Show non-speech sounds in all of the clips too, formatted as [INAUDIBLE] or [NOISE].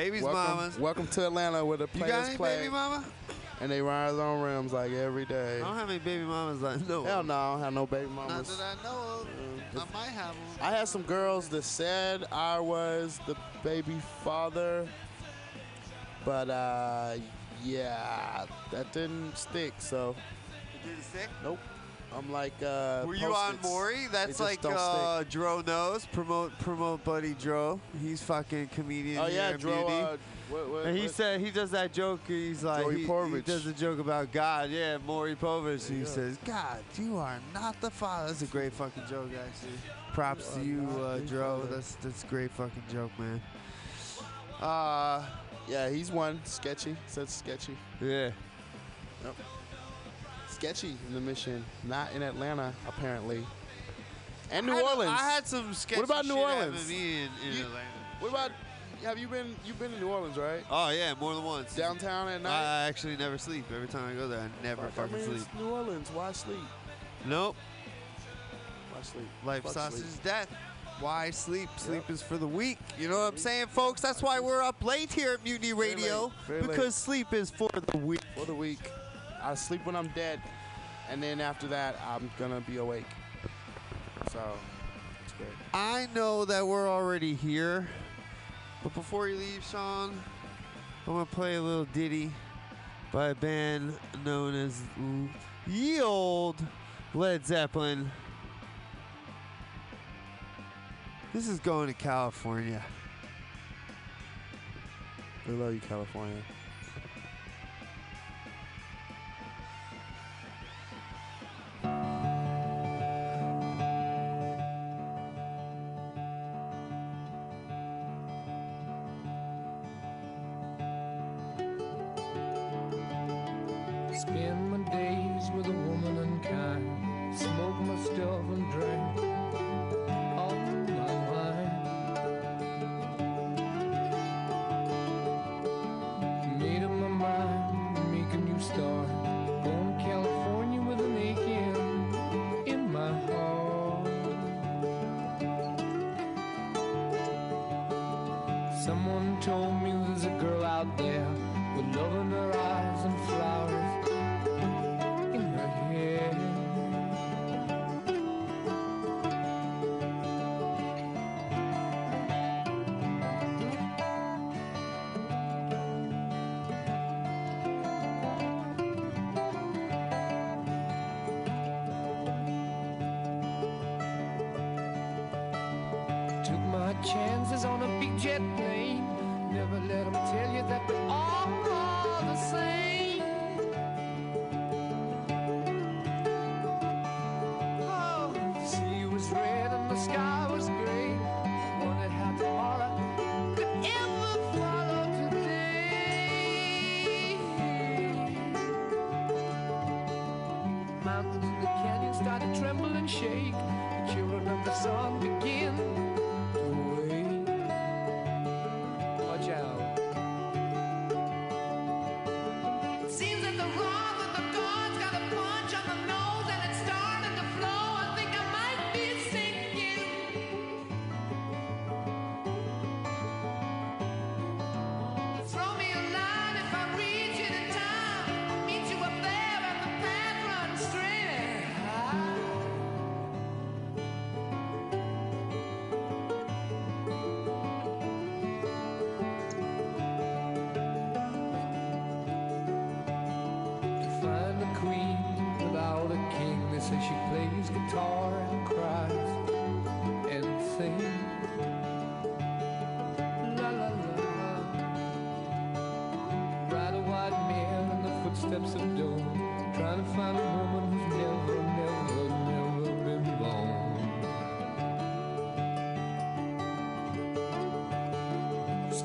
Babies, welcome, mamas. Welcome to Atlanta where the You players any play. baby mama? And they ride on rims like every day. I don't have any baby mamas. I know. Hell no, I don't have no baby mamas. Not that I know of. I might have them. I had some girls that said I was the baby father, but uh, yeah, that didn't stick. So Did it stick? nope. I'm like. Uh, Were you on. Maury? That's like uh, Dro knows. Promote, promote, buddy Dro. He's fucking comedian. Oh yeah, Dro. Uh, what, what, and he what- said he does that joke. He's like he, he does a joke about God. Yeah, Maury Povich. He Yeah. says, "God, you are not the father." That's a great fucking joke, actually. Props to you, uh, Dro. That's that's a great fucking joke, man. Uh, Yeah, he's one. Sketchy. Said sketchy. yeah. Sketchy in the mission. Not in Atlanta, apparently. And New I Orleans. I had some sketchy about New shit Orleans? in, in You- Atlanta. what about? Have you been? You've been to New Orleans, right? Oh yeah, more than once. Downtown at night. I actually never sleep. Every time I go there, I never Fuck, I mean, sleep. it's New Orleans. Why sleep? Nope. Why sleep? Life Fuck sausage sleep. death. Why sleep? Sleep Yep. is for the weak. You know what I'm saying, folks? That's why we're up late here at Mutiny Radio because sleep is for the weak. For the week. I sleep when I'm dead, and then after that, I'm gonna be awake. So, it's great. I know that we're already here, but before you leave, Sean, I'm gonna play a little ditty by a band known as Ye Old Led Zeppelin. This is going to California. We love you, California.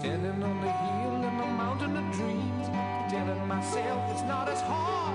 Standing on the hill in the mountain of dreams, telling myself it's not as hard,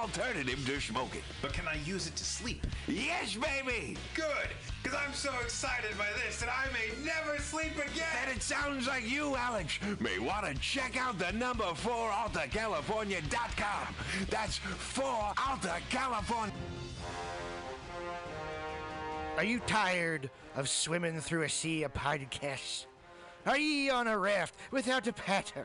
alternatives to smoking. But can I use it to sleep? Yes, baby. Good, because I'm so excited by this that I may never sleep again. And it sounds like you, Alex, may want to check out the number 4 AltaCalifornia.com. That's 4 Alta California. Are you tired of swimming through a sea of podcasts? Are ye on a raft without a paddle?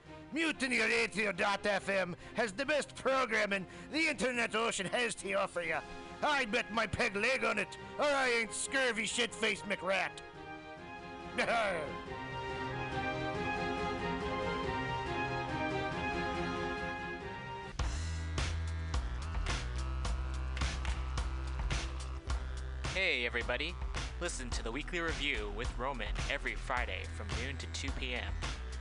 MutinyRadio.fm has the best programming the internet ocean has to offer you. I bet my peg leg on it, or I ain't scurvy shit-faced McRat. [LAUGHS] Hey, everybody. Listen to the weekly review with Roman every Friday from noon to 2 p.m.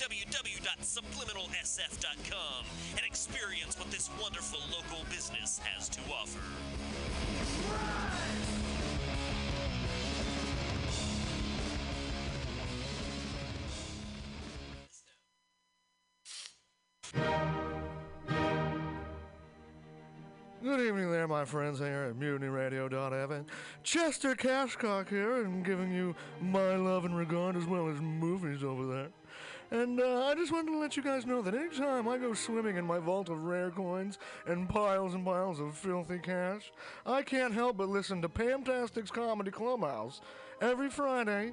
www.subliminalsf.com and experience what this wonderful local business has to offer. Good evening there, my friends here at MutinyRadio.fm. Chester Cashcock here, and giving you my love and regard as well as movies over there. And uh, I just wanted to let you guys know that anytime I go swimming in my vault of rare coins and piles and piles of filthy cash, I can't help but listen to Pamtastic's Comedy Clubhouse every Friday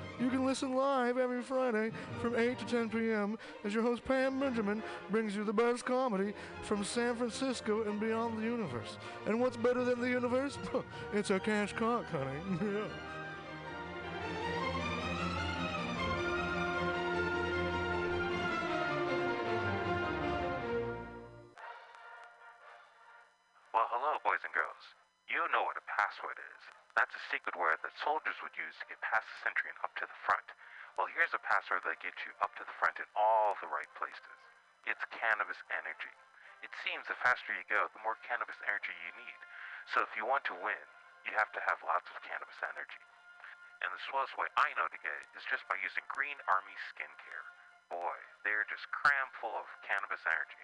you can listen live every Friday from 8 to 10 p.m. as your host Pam Benjamin brings you the best comedy from San Francisco and beyond the universe. And what's better than the universe? [LAUGHS] it's a cash cock, honey. yeah. [LAUGHS] Well, hello, boys and girls. You know what a password is. That's a secret word that soldiers would use to get past the sentry and up to the front. Well, here's a password that gets you up to the front in all the right places. It's cannabis energy. It seems the faster you go, the more cannabis energy you need. So if you want to win, you have to have lots of cannabis energy. And the swellest way I know to get it is just by using Green Army Skincare. Boy, they're just cram full of cannabis energy.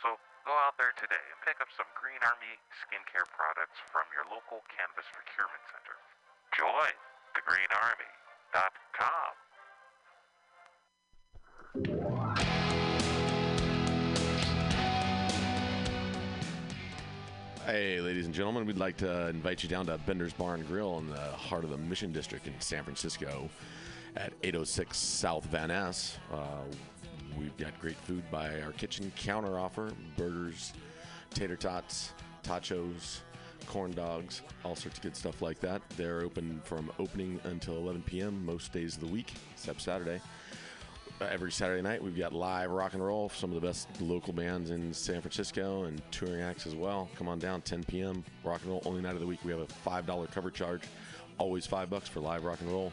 So go out there today and pick up some Green Army skincare products from your local cannabis procurement center. Join thegreenarmy.com. Hey, ladies and gentlemen, we'd like to invite you down to Bender's Bar and Grill in the heart of the Mission District in San Francisco at 806 South Van Ness. Uh, we've got great food by our kitchen counter offer burgers, tater tots, tachos, corn dogs, all sorts of good stuff like that. They're open from opening until 11 p.m. most days of the week, except Saturday. Uh, every Saturday night, we've got live rock and roll, some of the best local bands in San Francisco and touring acts as well. Come on down, 10 p.m. Rock and roll, only night of the week. We have a $5 cover charge, always five bucks for live rock and roll.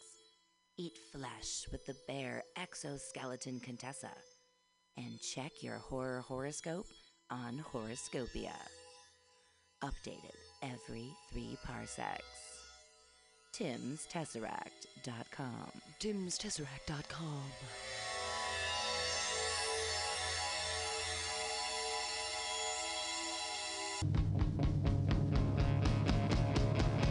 Eat flesh with the bare exoskeleton Contessa. And check your horror horoscope on Horoscopia. Updated every three parsecs. TimsTesseract.com. TimsTesseract.com.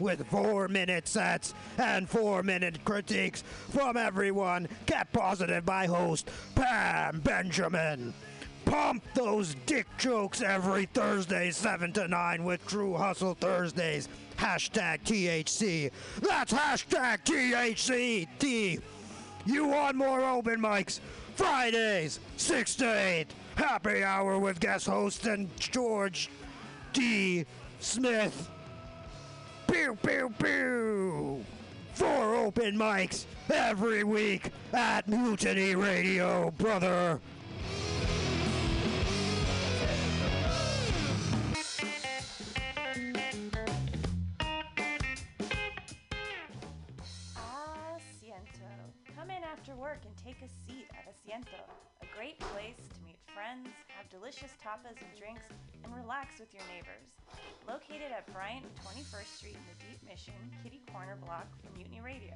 with four minute sets and four minute critiques from everyone kept positive by host Pam Benjamin. Pump those dick jokes every Thursday, 7 to 9 with True Hustle Thursdays. Hashtag THC. That's hashtag THC. T. You want more open mics? Fridays, 6 to 8. Happy hour with guest host and George D. Smith. Pew, pew, pew. Four open mics every week at Mutiny Radio, brother. Asiento. Come in after work and take a seat at Asiento, a great place friends, have delicious tapas and drinks, and relax with your neighbors. Located at Bryant and 21st Street in the Deep Mission, Kitty Corner block from Mutiny Radio.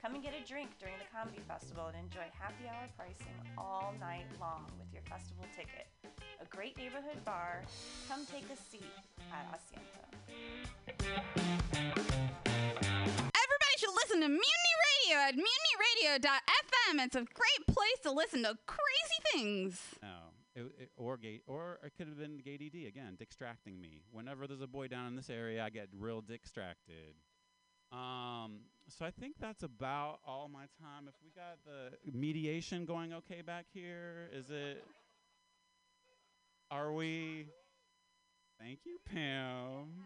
Come and get a drink during the comedy festival and enjoy happy hour pricing all night long with your festival ticket. A great neighborhood bar. Come take a seat at Asiento. Everybody should listen to Mutiny Radio at mutinyradio.fm. It's a great place to listen to crazy things. No. It, it, or gay, or it could have been gay DD again, distracting me. Whenever there's a boy down in this area, I get real distracted. Um, so I think that's about all my time. If we got the mediation going okay back here, is it? Are we? Thank you, Pam.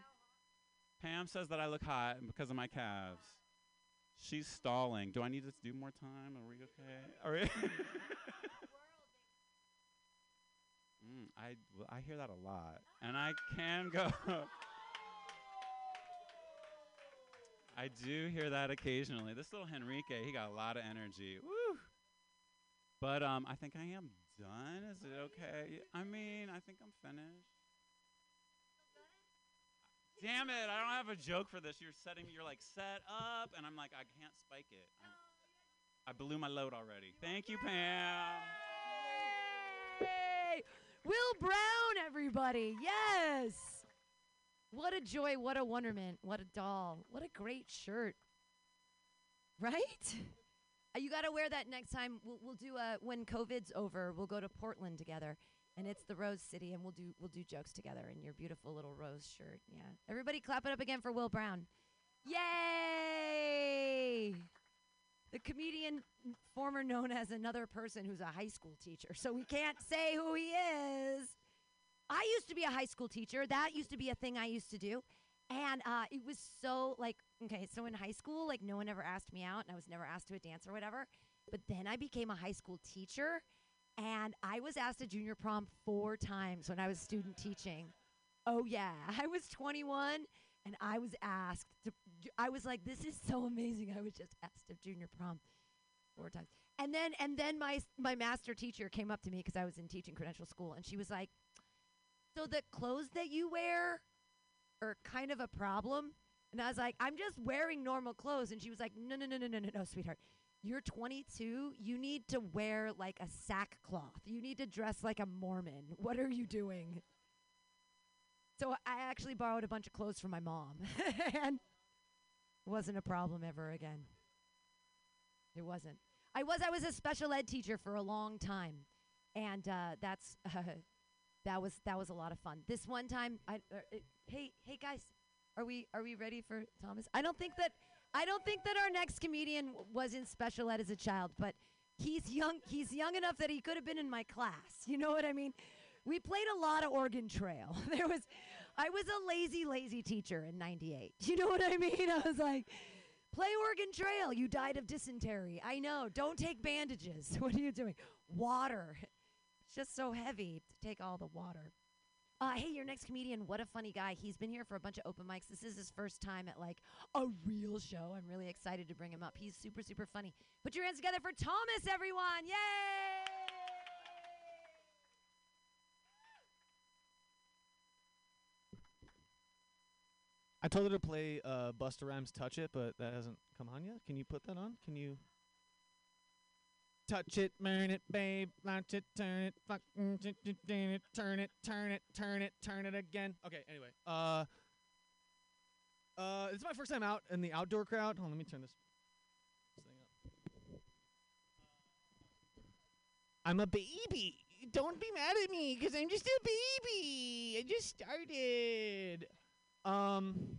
Pam says that I look hot because of my calves. She's stalling. Do I need to do more time? Are we okay? Are we? [LAUGHS] Mm, I well, I hear that a lot, and I can go. I do hear that occasionally. This little Henrique, he got a lot of energy. Woo! But um, I think I am done. Is it okay? I mean, I think I'm finished. Damn it! I don't have a joke for this. You're setting me. You're like set up, and I'm like I can't spike it. I'm, I blew my load already. Thank you, Pam. Yay! Will Brown, everybody. Yes. What a joy. What a wonderment. What a doll. What a great shirt. Right? Uh, You got to wear that next time. We'll, we'll do a when COVID's over. We'll go to Portland together, and it's the Rose City, and we'll do we'll do jokes together in your beautiful little rose shirt. Yeah. Everybody, clap it up again for Will Brown. Yay! The comedian former known as another person who's a high school teacher, so we can't say who he is. I used to be a high school teacher. That used to be a thing I used to do. And uh, it was so like, okay, so in high school, like no one ever asked me out and I was never asked to a dance or whatever. But then I became a high school teacher and I was asked to junior prom four times when I was student teaching. Oh, yeah. [LAUGHS] I was 21 and I was asked to, I was like, this is so amazing. I was just asked to junior prom four times. And then, and then my, my master teacher came up to me because I was in teaching credential school and she was like, so the clothes that you wear are kind of a problem. And I was like, I'm just wearing normal clothes. And she was like, no, no, no, no, no, no, no, sweetheart. You're 22. You need to wear like a sackcloth. You need to dress like a Mormon. What are you doing? So I actually borrowed a bunch of clothes from my mom. [LAUGHS] and wasn't a problem ever again. It wasn't. I was I was a special ed teacher for a long time. And uh, that's uh, [LAUGHS] that was that was a lot of fun. This one time, I uh, hey hey guys, are we are we ready for Thomas? I don't think that I don't think that our next comedian w- was in special ed as a child, but he's young. He's young enough that he could have been in my class. You know what I mean? We played a lot of Oregon Trail. [LAUGHS] there was, I was a lazy lazy teacher in '98. [LAUGHS] You know what I mean? I was like. Play Oregon Trail. You died of dysentery. I know. Don't take bandages. [LAUGHS] What are you doing? water. It's just so heavy to take all the water. Uh, hey, your next comedian, what a funny guy. He's been here for a bunch of open mics. This is his first time at like a real show. I'm really excited to bring him up. He's super, super funny. Put your hands together for Thomas, everyone. Yay! I told her to play uh, Busta Rhymes "Touch It," but that hasn't come on yet. Can you put that on? Can you? Touch it, burn it, babe. Launch it, turn it, fuck, mm, turn it, turn it, turn it, turn it, turn it again. Okay. Anyway, uh, uh, it's my first time out in the outdoor crowd. Hold on, let me turn this. this thing up. I'm a baby. Don't be mad at me, cause I'm just a baby. I just started. Um.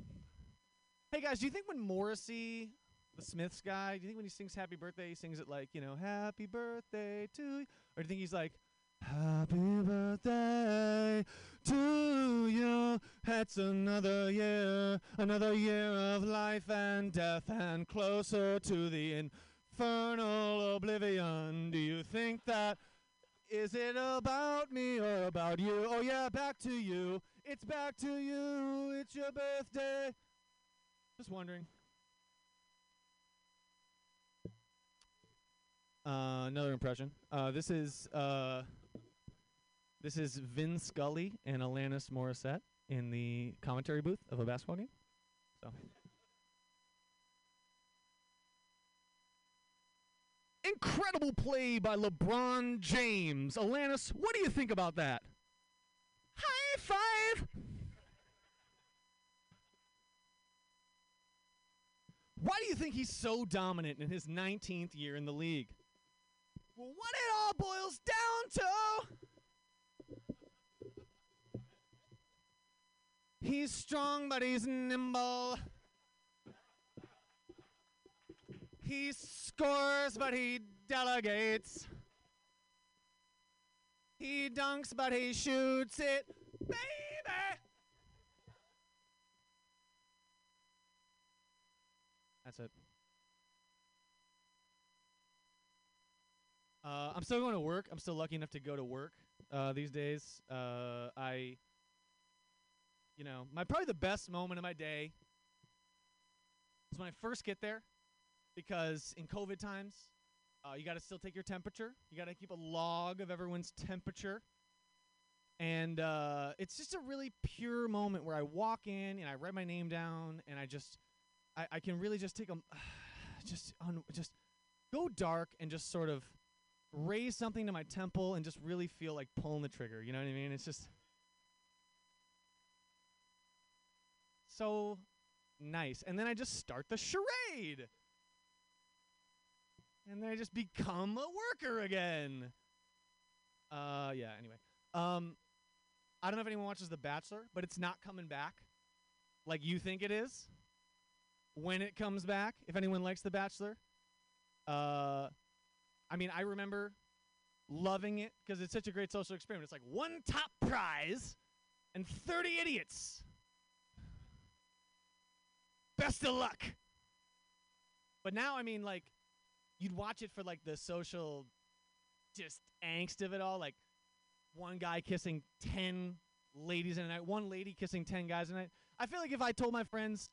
Hey guys, do you think when Morrissey, the Smiths guy, do you think when he sings "Happy Birthday," he sings it like you know "Happy Birthday to," you? or do you think he's like "Happy Birthday to you"? It's another year, another year of life and death, and closer to the infernal oblivion. Do you think that? Is it about me or about you? Oh yeah, back to you. It's back to you. It's your birthday. Just wondering. Uh, another impression. Uh, this is uh, this is Vin Scully and Alanis Morissette in the commentary booth of a basketball game. So. Incredible play by LeBron James. Alanis, what do you think about that? High five! Why do you think he's so dominant in his 19th year in the league? Well, what it all boils down to. He's strong, but he's nimble. He scores, but he delegates. He dunks, but he shoots it, baby. That's it. Uh, I'm still going to work. I'm still lucky enough to go to work uh, these days. Uh, I, you know, my probably the best moment of my day is when I first get there, because in COVID times, uh, you got to still take your temperature. You got to keep a log of everyone's temperature. And uh, it's just a really pure moment where I walk in and I write my name down and I just, I, I can really just take a, [SIGHS] just on, just go dark and just sort of raise something to my temple and just really feel like pulling the trigger. You know what I mean? It's just so nice. And then I just start the charade. And then I just become a worker again. Uh yeah, anyway. Um I don't know if anyone watches The Bachelor, but it's not coming back like you think it is. When it comes back, if anyone likes The Bachelor, uh I mean, I remember loving it because it's such a great social experiment. It's like one top prize and 30 idiots. Best of luck. But now, I mean, like, you'd watch it for like the social just angst of it all. Like, one guy kissing 10 ladies in a night, one lady kissing 10 guys in a night. I feel like if I told my friends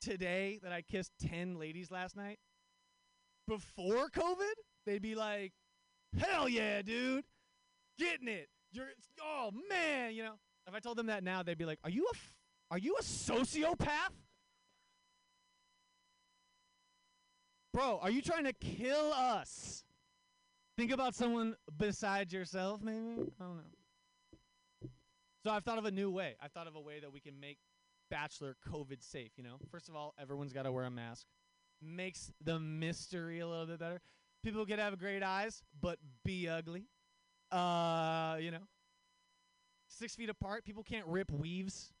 today that I kissed 10 ladies last night before COVID, they'd be like, hell yeah, dude. Getting it. You're, oh man, you know. If I told them that now, they'd be like, are you a, f- are you a sociopath? Bro, are you trying to kill us? Think about someone besides yourself, maybe? I don't know. So I've thought of a new way. I've thought of a way that we can make Bachelor COVID safe, you know? First of all, everyone's got to wear a mask. Makes the mystery a little bit better. People get to have great eyes, but be ugly. Uh, you know? Six feet apart. People can't rip weaves.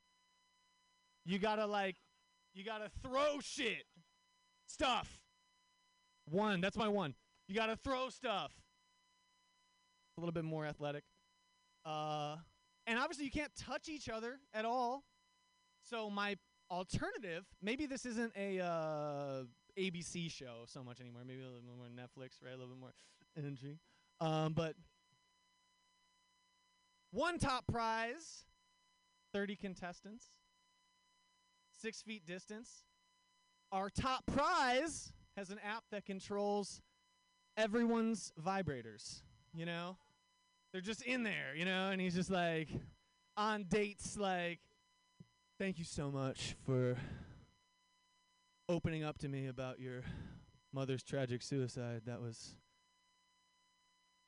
You gotta, like, you gotta throw shit. Stuff. One. That's my one. You gotta throw stuff. A little bit more athletic. Uh, and obviously you can't touch each other at all. So my alternative, maybe this isn't a uh, ABC show so much anymore. Maybe a little bit more Netflix, right? A little bit more energy. Um, but one top prize, 30 contestants, six feet distance. Our top prize has an app that controls everyone's vibrators, you know? They're just in there, you know? And he's just like on dates, like, thank you so much for opening up to me about your mother's tragic suicide. That was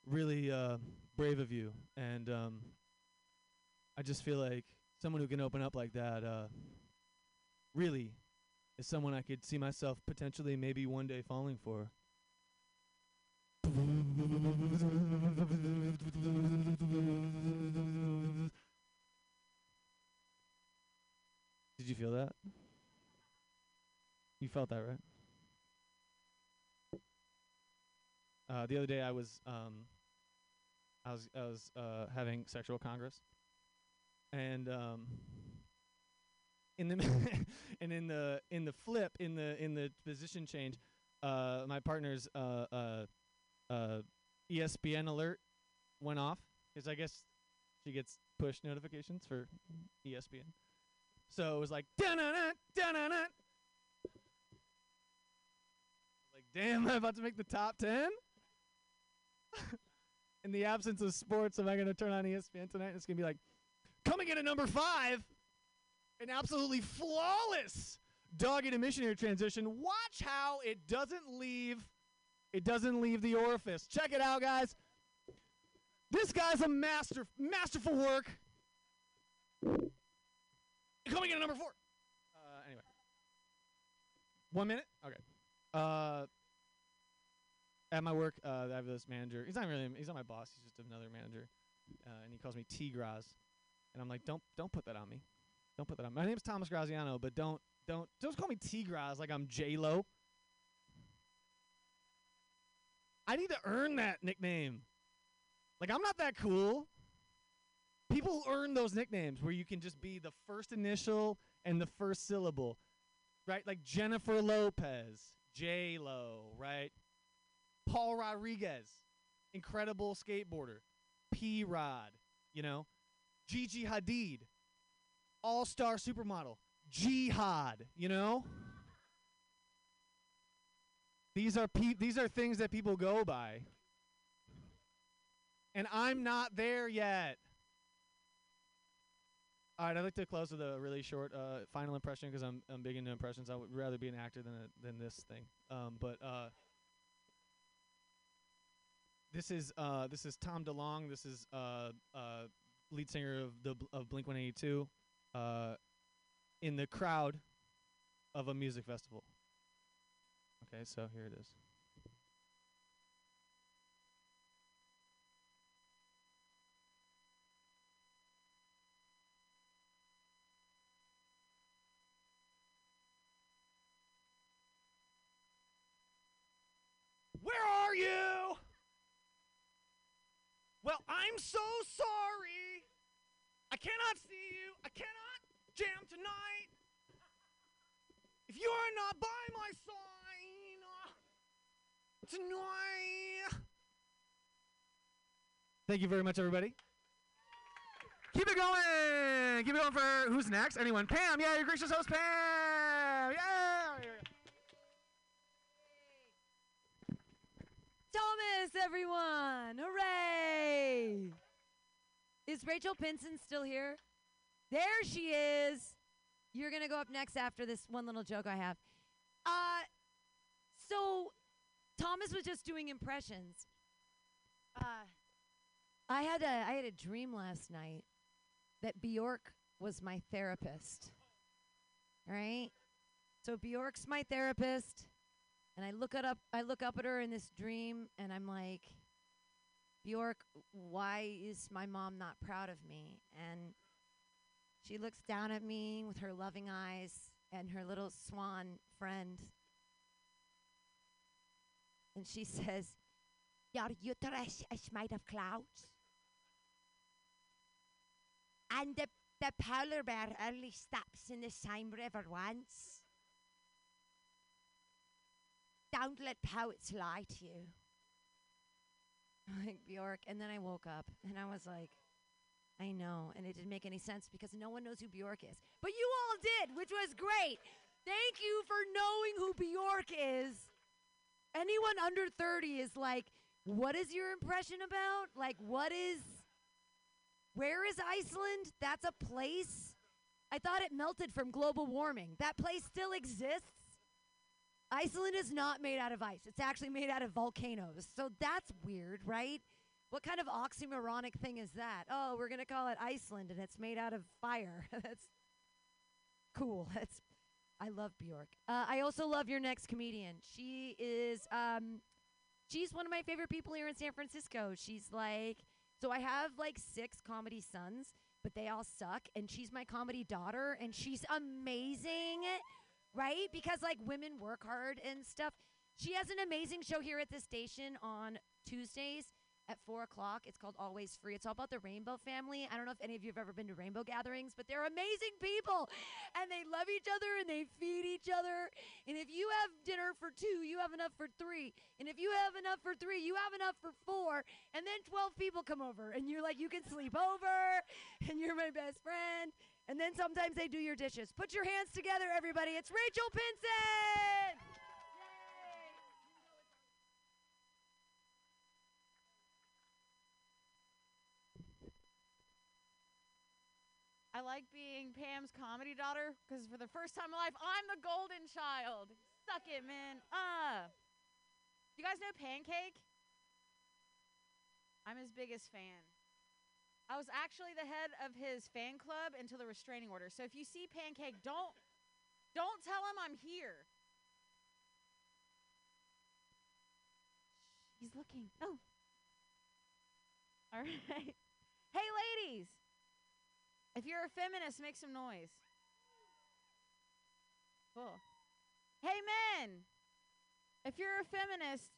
really uh, brave of you. And um, I just feel like someone who can open up like that uh, really is someone I could see myself potentially maybe one day falling for. Did you feel that? You felt that, right? Uh, the other day, I was um, I was I was uh, having sexual congress, and um, in the [LAUGHS] and in the in the flip in the in the position change, uh, my partner's uh, uh, uh, ESPN alert went off because I guess she gets push notifications for ESPN. So it was like da na na da na na. Like damn, I'm about to make the top ten? [LAUGHS] in the absence of sports, am I going to turn on ESPN tonight? It's going to be like, coming in at number five, an absolutely flawless dog eat missionary transition. Watch how it doesn't leave, it doesn't leave the orifice. Check it out, guys. This guy's a master, masterful work. Coming in at number four. Uh, anyway, one minute. Okay. Uh, at my work, uh, I have this manager. He's not really. He's not my boss. He's just another manager, uh, and he calls me T and I'm like, don't don't put that on me. Don't put that on. My name's Thomas Graziano, but don't don't don't call me T Graz like I'm J Lo. I need to earn that nickname. Like I'm not that cool. People earn those nicknames where you can just be the first initial and the first syllable, right? Like Jennifer Lopez, J Lo, right? Paul Rodriguez, incredible skateboarder. P Rod, you know, Gigi Hadid, all star supermodel. Jihad, you know? These are pe- these are things that people go by. And I'm not there yet. All right, I'd like to close with a really short uh, final impression because I'm I'm big into impressions. I would rather be an actor than a, than this thing. Um, but uh, this is uh, this is Tom DeLonge. This is uh, uh, lead singer of the Bl- of Blink 182 uh, in the crowd of a music festival. Okay, so here it is. Where are you? Well, I'm so sorry. I cannot see you. I cannot jam tonight. If you are not by my side uh, tonight. Thank you very much, everybody. Keep it going. Keep it going for who's next? Anyone? Pam. Yeah, your gracious host, Pam. Yeah. Thomas, everyone! Hooray! Is Rachel Pinson still here? There she is. You're gonna go up next after this one little joke I have. Uh, so Thomas was just doing impressions. Uh, I had a I had a dream last night that Bjork was my therapist. Right? So Bjork's my therapist. And I look at up I look up at her in this dream and I'm like, Bjork, why is my mom not proud of me? And she looks down at me with her loving eyes and her little swan friend. And she [LAUGHS] says, Your uterus is made of clouds. And the, the polar bear only stops in the same river once. Don't let poets lie to you. Like Bjork. And then I woke up and I was like, I know. And it didn't make any sense because no one knows who Bjork is. But you all did, which was great. Thank you for knowing who Bjork is. Anyone under 30 is like, what is your impression about? Like, what is. Where is Iceland? That's a place? I thought it melted from global warming. That place still exists. Iceland is not made out of ice. It's actually made out of volcanoes. So that's weird, right? What kind of oxymoronic thing is that? Oh, we're going to call it Iceland and it's made out of fire. [LAUGHS] that's cool. [LAUGHS] That's I love Bjork. Uh, I also love your next comedian. She is um she's one of my favorite people here in San Francisco. She's like so I have like six comedy sons, but they all suck and she's my comedy daughter and she's amazing right? Because like women work hard and stuff. She has an amazing show here at the station on Tuesdays at four o'clock. It's called Always Free. It's all about the Rainbow family. I don't know if any of you have ever been to rainbow gatherings, but they're amazing people and they love each other and they feed each other. And if you have dinner for two, you have enough for three. And if you have enough for three, you have enough for four. And then 12 people come over and you're like, you can sleep over and you're my best friend. And then sometimes they do your dishes. Put your hands together, everybody. It's Rachel Pinson. I like being Pam's comedy daughter because for the first time in life, I'm the golden child. Suck it, man. Uh. You guys know Pancake? I'm his biggest fan. I was actually the head of his fan club until the restraining order. So if you see Pancake, don't don't tell him I'm here. He's looking. Oh. All [LAUGHS] right. Hey, ladies. If you're a feminist, make some noise. Cool. Hey, men. If you're a feminist,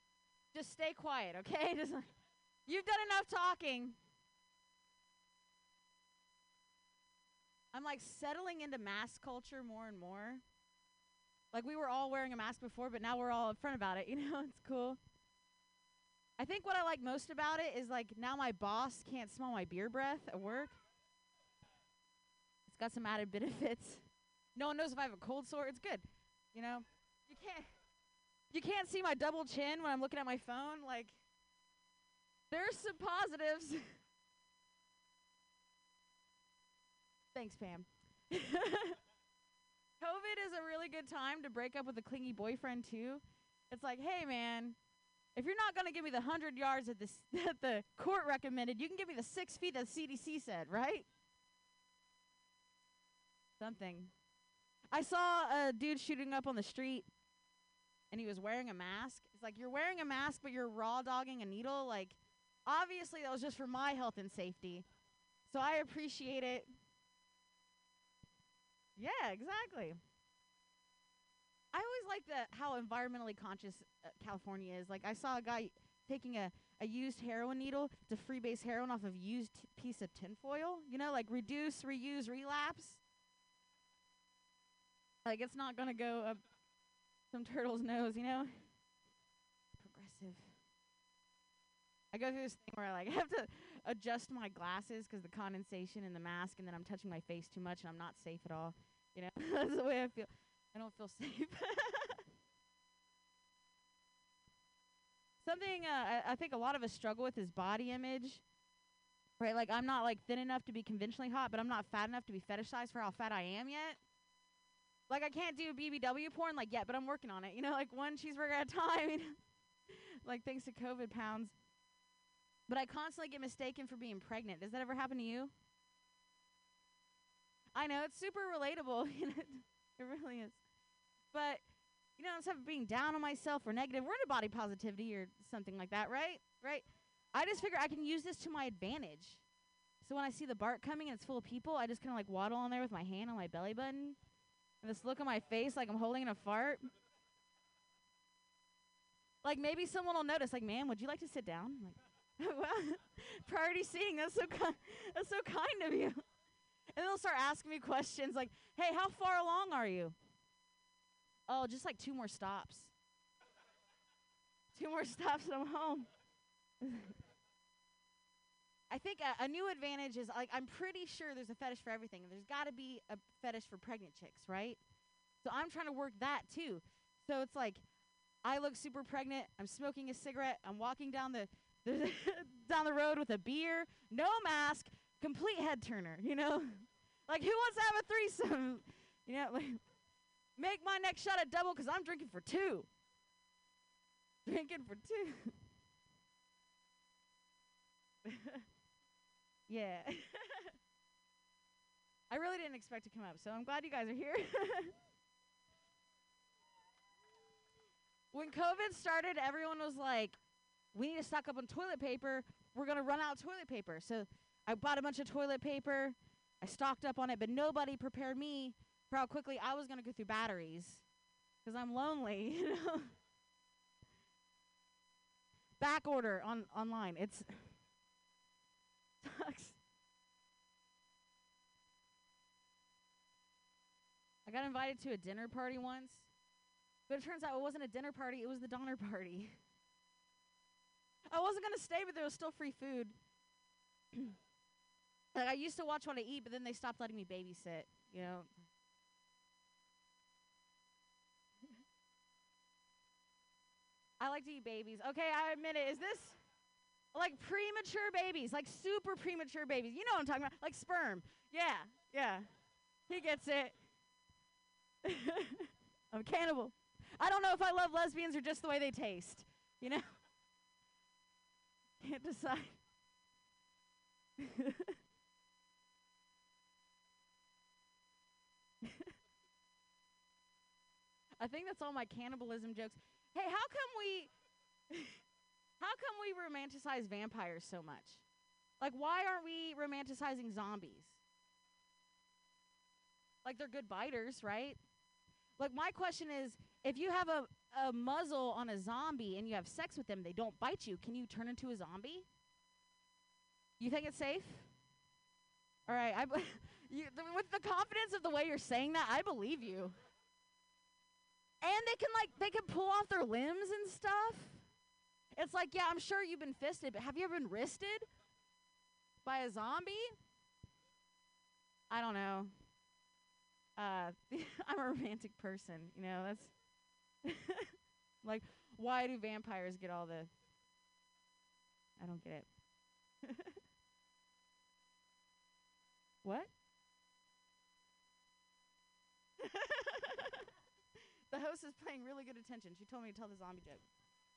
just stay quiet, okay? [LAUGHS] Just you've done enough talking. I'm like settling into mask culture more and more. Like we were all wearing a mask before, but now we're all upfront about it. [LAUGHS] You know, it's cool. I think what I like most about it is like now my boss can't smell my beer breath at work. It's got some added [LAUGHS] benefits. No one knows if I have a cold sore. It's good. You know, you can't you can't see my double chin when I'm looking at my phone. Like there's some positives. [LAUGHS] Thanks, Pam. [LAUGHS] COVID is a really good time to break up with a clingy boyfriend too. It's like, hey man, if you're not gonna give me the hundred yards that the s- [LAUGHS] that the court recommended, you can give me the six feet that the CDC said, right? Something. I saw a dude shooting up on the street, and he was wearing a mask. It's like you're wearing a mask, but you're raw dogging a needle. Like, obviously that was just for my health and safety. So I appreciate it. Yeah, exactly. I always like the how environmentally conscious uh, California is. Like I saw a guy taking a, a used heroin needle to freebase heroin off of used t- piece of tinfoil. You know, like reduce, reuse, relapse. Like it's not gonna go up some turtle's nose, you know. Progressive. I go through this thing where [LAUGHS] I like have to adjust my glasses because the condensation in the mask, and then I'm touching my face too much, and I'm not safe at all. You know, [LAUGHS] that's the way I feel. I don't feel [LAUGHS] safe. Something uh, I, I think a lot of us struggle with is body image. Right, like I'm not like thin enough to be conventionally hot, but I'm not fat enough to be fetishized for how fat I am yet. Like I can't do BBW porn like yet, but I'm working on it. You know, like one cheeseburger at a [LAUGHS] time. like thanks to COVID pounds. But I constantly get mistaken for being pregnant. Does that ever happen to you? I know it's super relatable. [LAUGHS] you know, it really is. But you know, instead of being down on myself or negative, we're into body positivity or something like that, right? Right? I just figure I can use this to my advantage. So when I see the BART coming and it's full of people, I just kind of like waddle on there with my hand on my belly button and this look on my face like I'm holding in a fart. Like maybe someone will notice, like, "Man, would you like to sit down?" Like, [LAUGHS] well, [LAUGHS] priority seating. That's so ki- that's so kind of you. And they'll start asking me questions like, "Hey, how far along are you?" Oh, just like two more stops. two more [LAUGHS] stops and I'm home. [LAUGHS] I think a, a new advantage is like I'm pretty sure there's a fetish for everything. There's got to be a fetish for pregnant chicks, right? So I'm trying to work that too. So it's like I look super pregnant. I'm smoking a cigarette. I'm walking down the, the [LAUGHS] down the road with a beer, no mask, complete head turner. You know, [LAUGHS] like who wants to have a threesome? [LAUGHS] You know, like make my next shot a double because I'm drinking for two. [LAUGHS] Drinking for two. yeah. I really didn't expect to come up, so I'm glad you guys are here. when COVID started, everyone was like, we need to stock up on toilet paper. We're going to run out of toilet paper. So I bought a bunch of toilet paper. I stocked up on it, but nobody prepared me for how quickly I was going to go through batteries because I'm lonely, [LAUGHS] you know. Back order on online. It's [LAUGHS] sucks. I got invited to a dinner party once, but it turns out it wasn't a dinner party, it was the Donner Party. [LAUGHS] I wasn't going to stay, but there was still free food. [CLEARS THROAT] like, I used to watch what I eat, but then they stopped letting me babysit, you know? I like to eat babies. Okay, I admit it. Is this like premature babies, like super premature babies? You know what I'm talking about? Like sperm. Yeah, yeah. He gets it. [LAUGHS] I'm a cannibal. I don't know if I love lesbians or just the way they taste. You know? [LAUGHS] Can't decide. [LAUGHS] I think that's all my cannibalism jokes. Hey, how come we [LAUGHS] how come we romanticize vampires so much? Like why aren't we romanticizing zombies? Like they're good biters, right? Like my question is if you have a a muzzle on a zombie and you have sex with them, they don't bite you. Can you turn into a zombie? You think it's safe? All right, I b- [LAUGHS] you, th- with the confidence of the way you're saying that, I believe you. And they can like they can pull off their limbs and stuff. It's like, yeah, I'm sure you've been fisted, but have you ever been wristed by a zombie? I don't know. Uh, [LAUGHS] I'm a romantic person, you know. That's [LAUGHS] like, why do vampires get all the? I don't get it. [LAUGHS] what? The host is paying really good attention. She told me to tell the zombie joke.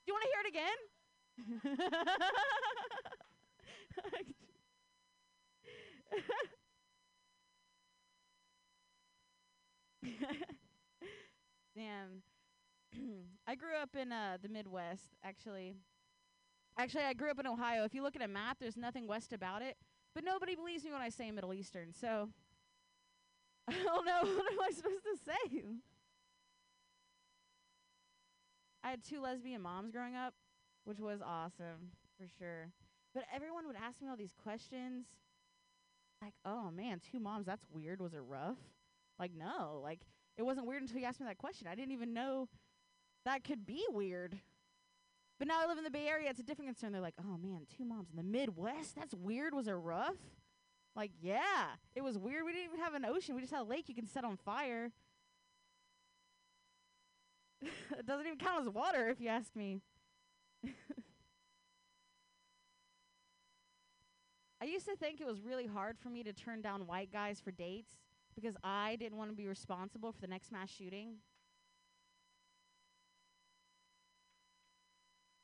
Do you want to hear it again? [LAUGHS] Damn. [CLEARS THROAT] I grew up in uh, the Midwest, actually. Actually, I grew up in Ohio. If you look at a map, there's nothing west about it. But nobody believes me when I say Middle Eastern, so [LAUGHS] I don't know. [LAUGHS] What am I supposed to say? I had two lesbian moms growing up, which was awesome for sure. But everyone would ask me all these questions. Like, oh man, two moms, that's weird. Was it rough? Like, no. Like, it wasn't weird until you asked me that question. I didn't even know that could be weird. But now I live in the Bay Area, it's a different concern. They're like, oh man, two moms in the Midwest? That's weird. Was it rough? Like, yeah, it was weird. We didn't even have an ocean. We just had a lake you can set on fire. [LAUGHS] it doesn't even count as water, if you ask me. [LAUGHS] I used to think it was really hard for me to turn down white guys for dates because I didn't want to be responsible for the next mass shooting.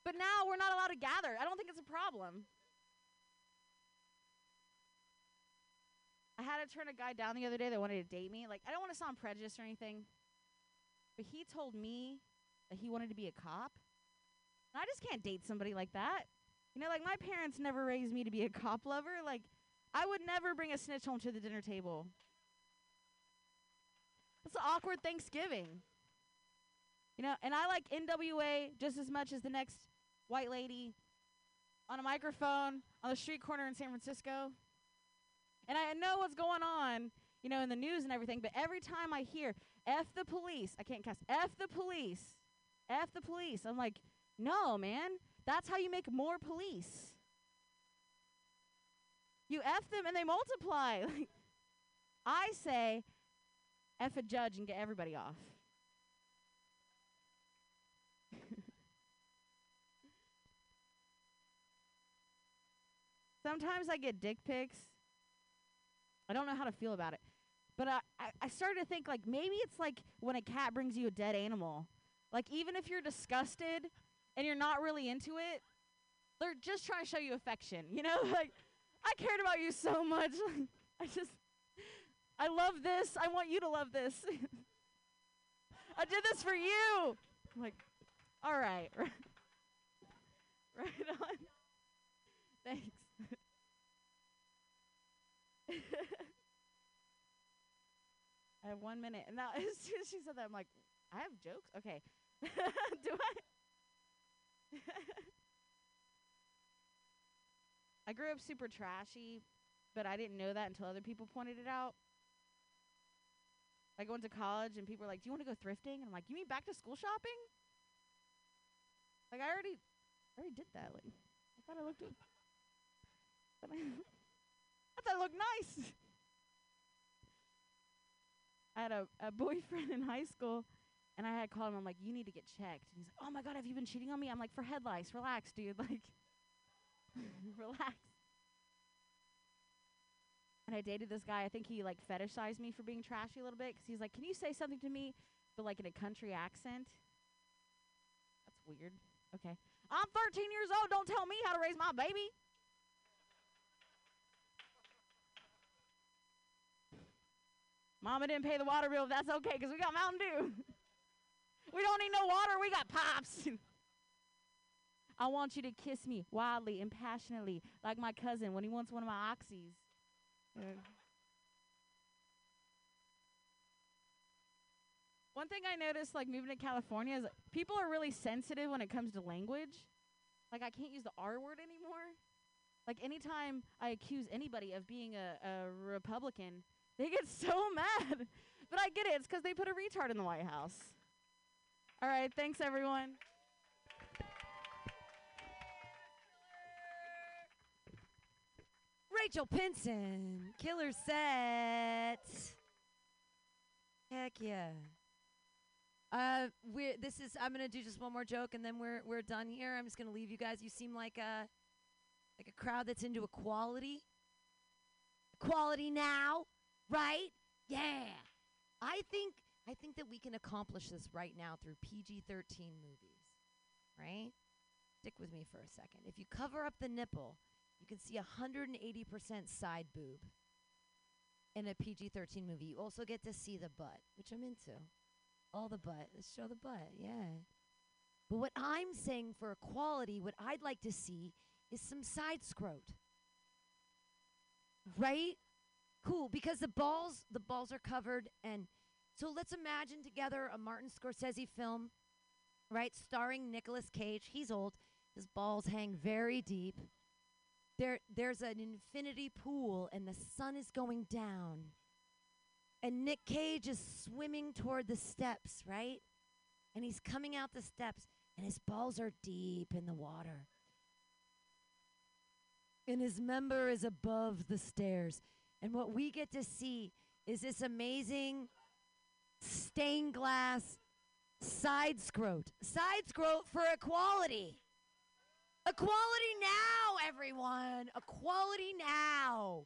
But now we're not allowed to gather. I don't think it's a problem. I had to turn a guy down the other day that wanted to date me. Like, I don't want to sound prejudiced or anything, but he told me that he wanted to be a cop. And I just can't date somebody like that. You know, like, my parents never raised me to be a cop lover. Like, I would never bring a snitch home to the dinner table. It's an awkward Thanksgiving. You know, and I like NWA just as much as the next white lady on a microphone on the street corner in San Francisco. And I know what's going on, you know, in the news and everything, but every time I hear F the police, I can't cuss, F the police, F the police, I'm like, no, man, that's how you make more police. You F them and they multiply. [LAUGHS] I say, F a judge and get everybody off. [LAUGHS] Sometimes I get dick pics. I don't know how to feel about it. But I, I, started to think like maybe it's like when a cat brings you a dead animal. Like even if you're disgusted and you're not really into it, they're just trying to show you affection. You know, [LAUGHS] like I cared about you so much. [LAUGHS] I just I love this. I want you to love this. [LAUGHS] I did this for you. I'm like, all right. right on. Thanks. I have one minute. And now, [LAUGHS] as soon as she said that, I'm like, I have jokes? Okay. [LAUGHS] Do I? [LAUGHS] I grew up super trashy, but I didn't know that until other people pointed it out. I go into college and people are like, "Do you want to go thrifting?" And I'm like, "You mean back to school shopping?" Like I already, I already did that. Like I thought I looked. I thought I looked nice. I had a, a boyfriend in high school, and I had called him. I'm like, "You need to get checked." And he's like, "Oh my god, have you been cheating on me?" I'm like, "For head lice, relax, dude. [LAUGHS] Like, relax." And I dated this guy. I think he like fetishized me for being trashy a little bit because he's like, "Can you say something to me, but like in a country accent?" That's weird. Okay. I'm 13 years old. Don't tell me how to raise my baby. Mama didn't pay the water bill. That's okay 'cause we got Mountain Dew. [LAUGHS] we don't need no water. We got pops. [LAUGHS] I want you to kiss me wildly and passionately, like my cousin when he wants one of my oxys. One thing I noticed, like moving to California, is people are really sensitive when it comes to language. Like I can't use the R word anymore. Like anytime I accuse anybody of being a, a Republican, they get so [LAUGHS] mad. But I get it. It's because they put a retard in the White House. All right. Thanks, everyone. Rachel Pinson, killer set. Heck yeah. Uh, we're this is. I'm gonna do just one more joke, and then we're we're done here. I'm just gonna leave you guys. You seem like a like a crowd that's into equality. Equality now, right? Yeah. I think I think that we can accomplish this right now through PG-13 movies, right? Stick with me for a second. If you cover up the nipple, you can see 180% side boob in a PG 13 movie. You also get to see the butt, which I'm into. All the butt. Let's show the butt. Yeah. But what I'm saying for equality, what I'd like to see is some side scrot. Right? Cool, because the balls, the balls are covered and so let's imagine together a Martin Scorsese film, right, starring Nicolas Cage. He's old. His balls hang very deep there there's an infinity pool and the sun is going down and Nick Cage is swimming toward the steps, right? And he's coming out the steps and his balls are deep in the water. And his member is above the stairs. And what we get to see is this amazing stained glass side scrot. Side scrot for equality. Equality now, everyone. Equality now.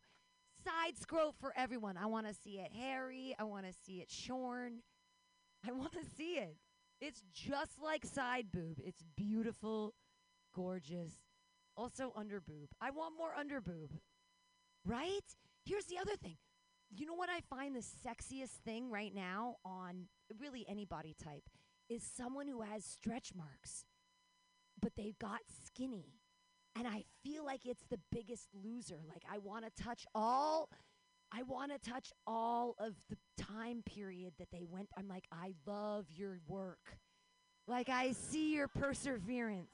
Side scrot for everyone. I want to see it hairy. I want to see it shorn. I [LAUGHS] want to see it. It's just like side boob. It's beautiful, gorgeous. Also under boob. I want more under boob. Right? Here's the other thing. You know what I find the sexiest thing right now on really any body type is someone who has stretch marks but they got skinny. And I feel like it's the biggest loser. Like I want to touch all I want to touch all of the time period that they went. I'm like I love your work. Like I see your perseverance.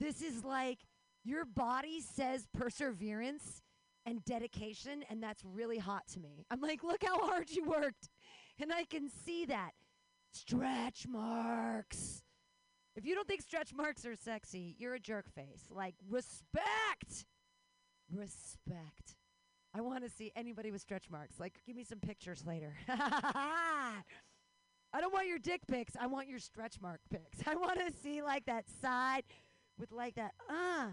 This is like your body says perseverance and dedication and that's really hot to me. I'm like look how hard you worked. And I can see that. Stretch marks. If you don't think stretch marks are sexy, you're a jerk face. Like, respect! respect. I want to see anybody with stretch marks. Like, give me some pictures later. [LAUGHS] I don't want your dick pics. I want your stretch mark pics. [LAUGHS] I want to see like that side with like that uh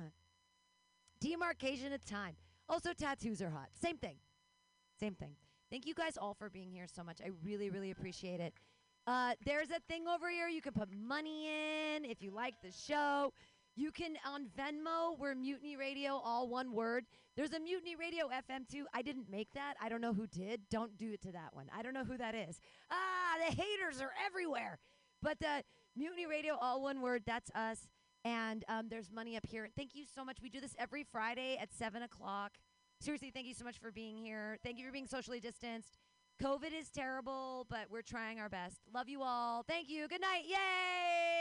demarcation of time. Also, tattoos are hot. Same thing. Same thing. Thank you guys all for being here so much. I really, really appreciate it. Uh, there's a thing over here you can put money in if you like the show. You can on Venmo, we're Mutiny Radio, all one word. There's a Mutiny Radio FM too. I didn't make that. I don't know who did. Don't do it to that one. I don't know who that is. Ah, the haters are everywhere. But the Mutiny Radio, all one word. That's us. And um, there's money up here. Thank you so much. We do this every Friday at seven o'clock. Seriously, thank you so much for being here. Thank you for being socially distanced. COVID is terrible, but we're trying our best. Love you all. Thank you. Good night. Yay!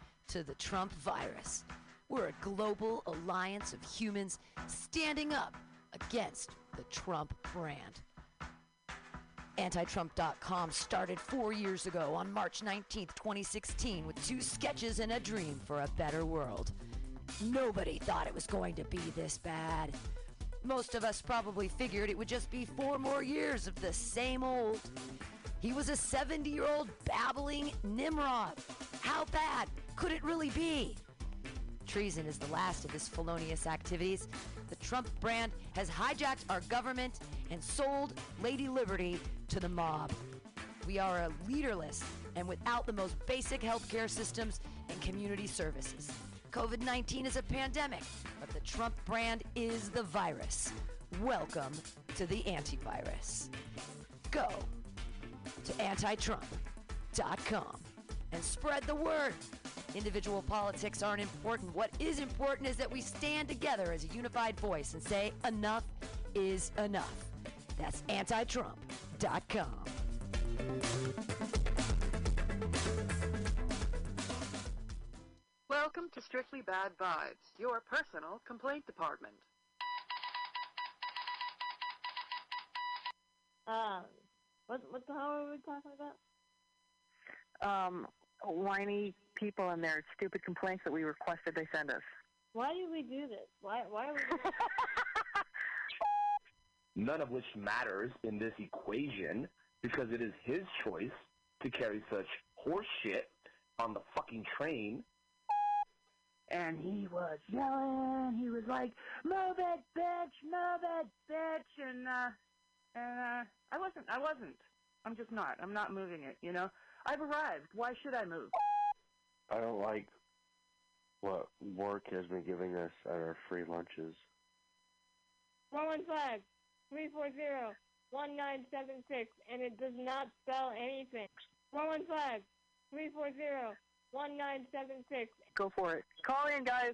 to the Trump virus. We're a global alliance of humans standing up against the Trump brand. AntiTrump.com started four years ago on March 19th, 2016, with two sketches and a dream for a better world. Nobody thought it was going to be this bad. Most of us probably figured it would just be four more years of the same old. He was a 70 year old babbling Nimrod. How bad could it really be? Treason is the last of his felonious activities. The Trump brand has hijacked our government and sold Lady Liberty to the mob. We are a leaderless and without the most basic healthcare systems and community services. COVID 19 is a pandemic, but the Trump brand is the virus. Welcome to the antivirus. Go to antitrump.com and spread the word. Individual politics aren't important. What is important is that we stand together as a unified voice and say, enough is enough. That's antitrump.com. Welcome to Strictly Bad Vibes, your personal complaint department. Um, what what the hell are we talking about? um, whiny people and their stupid complaints that we requested they send us. Why do we do this? Why why are we? Doing [LAUGHS] none of which matters in this equation because it is his choice to carry such horse shit on the fucking train. And he was yelling. He was like, "Move it, bitch! Move it, bitch!" And uh, and uh, I wasn't. I wasn't. I'm just not. I'm not moving it. You know. I've arrived. Why should I move? I don't like what work has been giving us at our free lunches. Rolling flag, three four zero one nine seven six, and it does not spell anything. Rolling flag, three four zero one nine seven six. Go for it. Call in, guys.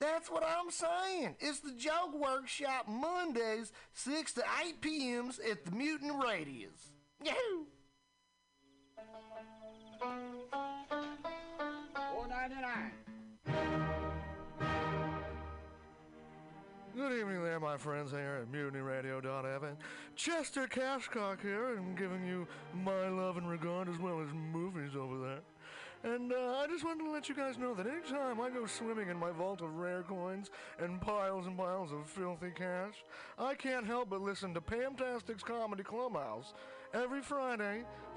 That's what I'm saying. It's the Joke Workshop Mondays, 6 to 8 p.m.s at the Mutant Radius. Yahoo! Four ninety nine. Good evening there, my friends here at MutinyRadio.fm. Chester Cashcock here, and giving you my love and regard as well as movies over there. And uh, I just wanted to let you guys know that anytime I go swimming in my vault of rare coins and piles and piles of filthy cash, I can't help but listen to Pamtastic's Comedy Clubhouse every Friday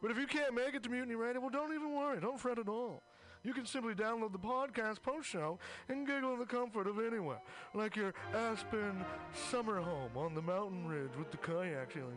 But if you can't make it to Mutiny Radio, well, don't even worry. Don't fret at all. You can simply download the podcast post show and giggle in the comfort of anywhere, like your Aspen summer home on the mountain ridge with the kayak feeling.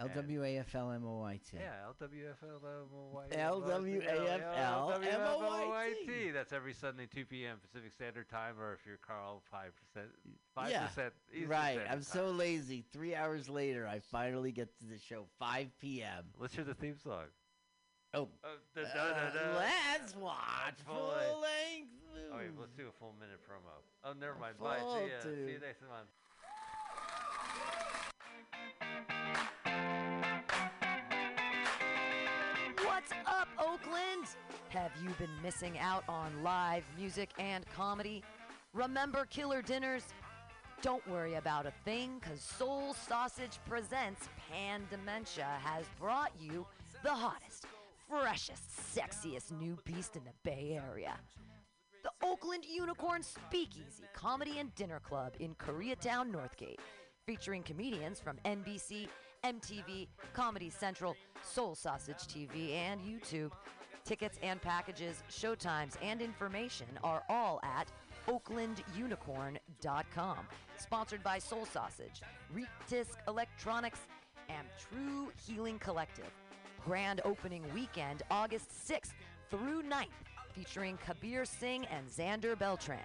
LWAFLMOYT. Yeah, LWFLMOYT. LWAFLMOYT. That's every Sunday, 2 p.m. Pacific Standard Time, or if you're Carl, 5%. 5% Yeah, Eastern right. Standard I'm Time. so lazy. Three hours later, I finally get to the show, 5 p.m. Let's hear the theme song. Oh. Uh, da, da, Uh, da, da. let's watch Full full length. length. Oh, wait, let's do a full minute promo. Oh, never mind. Bye. See ya. See you next month. Oakland? Have you been missing out on live music and comedy? Remember Killer Dinners? Don't worry about a thing, because Soul Sausage Presents Pan Dementia has brought you the hottest, freshest, sexiest new beast in the Bay Area. The Oakland Unicorn Speakeasy Comedy and Dinner Club in Koreatown, Northgate, featuring comedians from NBC, MTV, Comedy Central, Soul Sausage TV, and YouTube. Tickets and packages, showtimes, and information are all at oaklandunicorn.com. Sponsored by Soul Sausage, Reek Disc Electronics, and True Healing Collective. Grand opening weekend, August 6th through 9th, featuring Kabir Singh and Xander Beltran.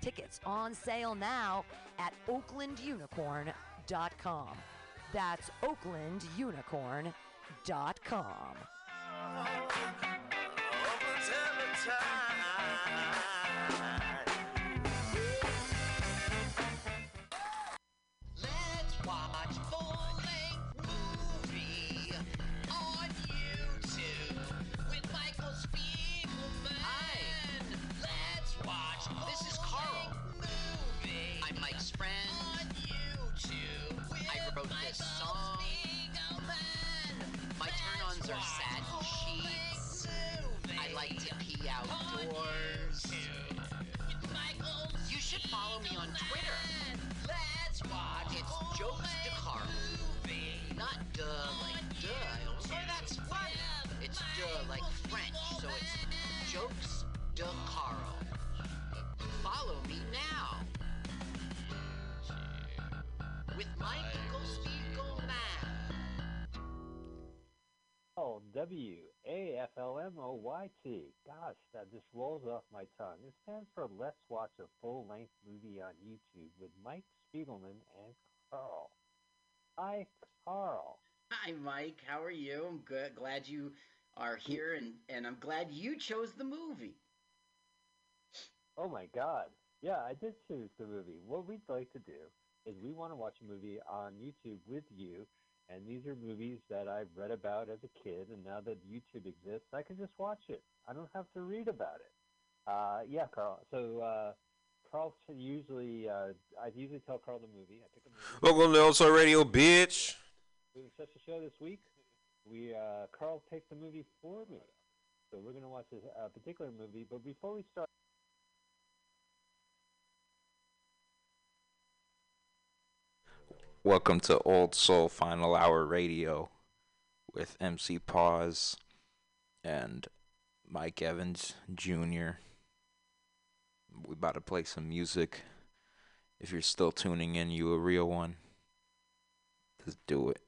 Tickets on sale now at oaklandunicorn.com. That's oaklandunicorn.com. duh like duh. That's funny. It's duh like French, so it's Jokes de Carl. Follow me now. With Michael Spiegelman. Oh, W A F L M O Y T. Gosh, that just rolls off my tongue. It stands for Let's Watch a Full Length Movie on YouTube with Mike Spiegelman and Carl. Hi, Carl. Hi, Mike. How are you? I'm good. Glad you are here, and, and I'm glad you chose the movie. Oh my God. Yeah, I did choose the movie. What we'd like to do is we want to watch a movie on YouTube with you, and these are movies that I've read about as a kid, and now that YouTube exists, I can just watch it. I don't have to read about it. Uh, yeah, Carl. So, uh, Carl usually, uh, I usually tell Carl the movie. I pick a movie. Welcome to Also Radio, bitch. Doing such a show this week. We uh, Carl picked the movie for me, so we're gonna watch this uh, particular movie. But before we start. Welcome to Old Soul Final Hour Radio with MC Pause and Mike Evans Jr. We about to play some music. If you're still tuning in, you a real one. Let's do it.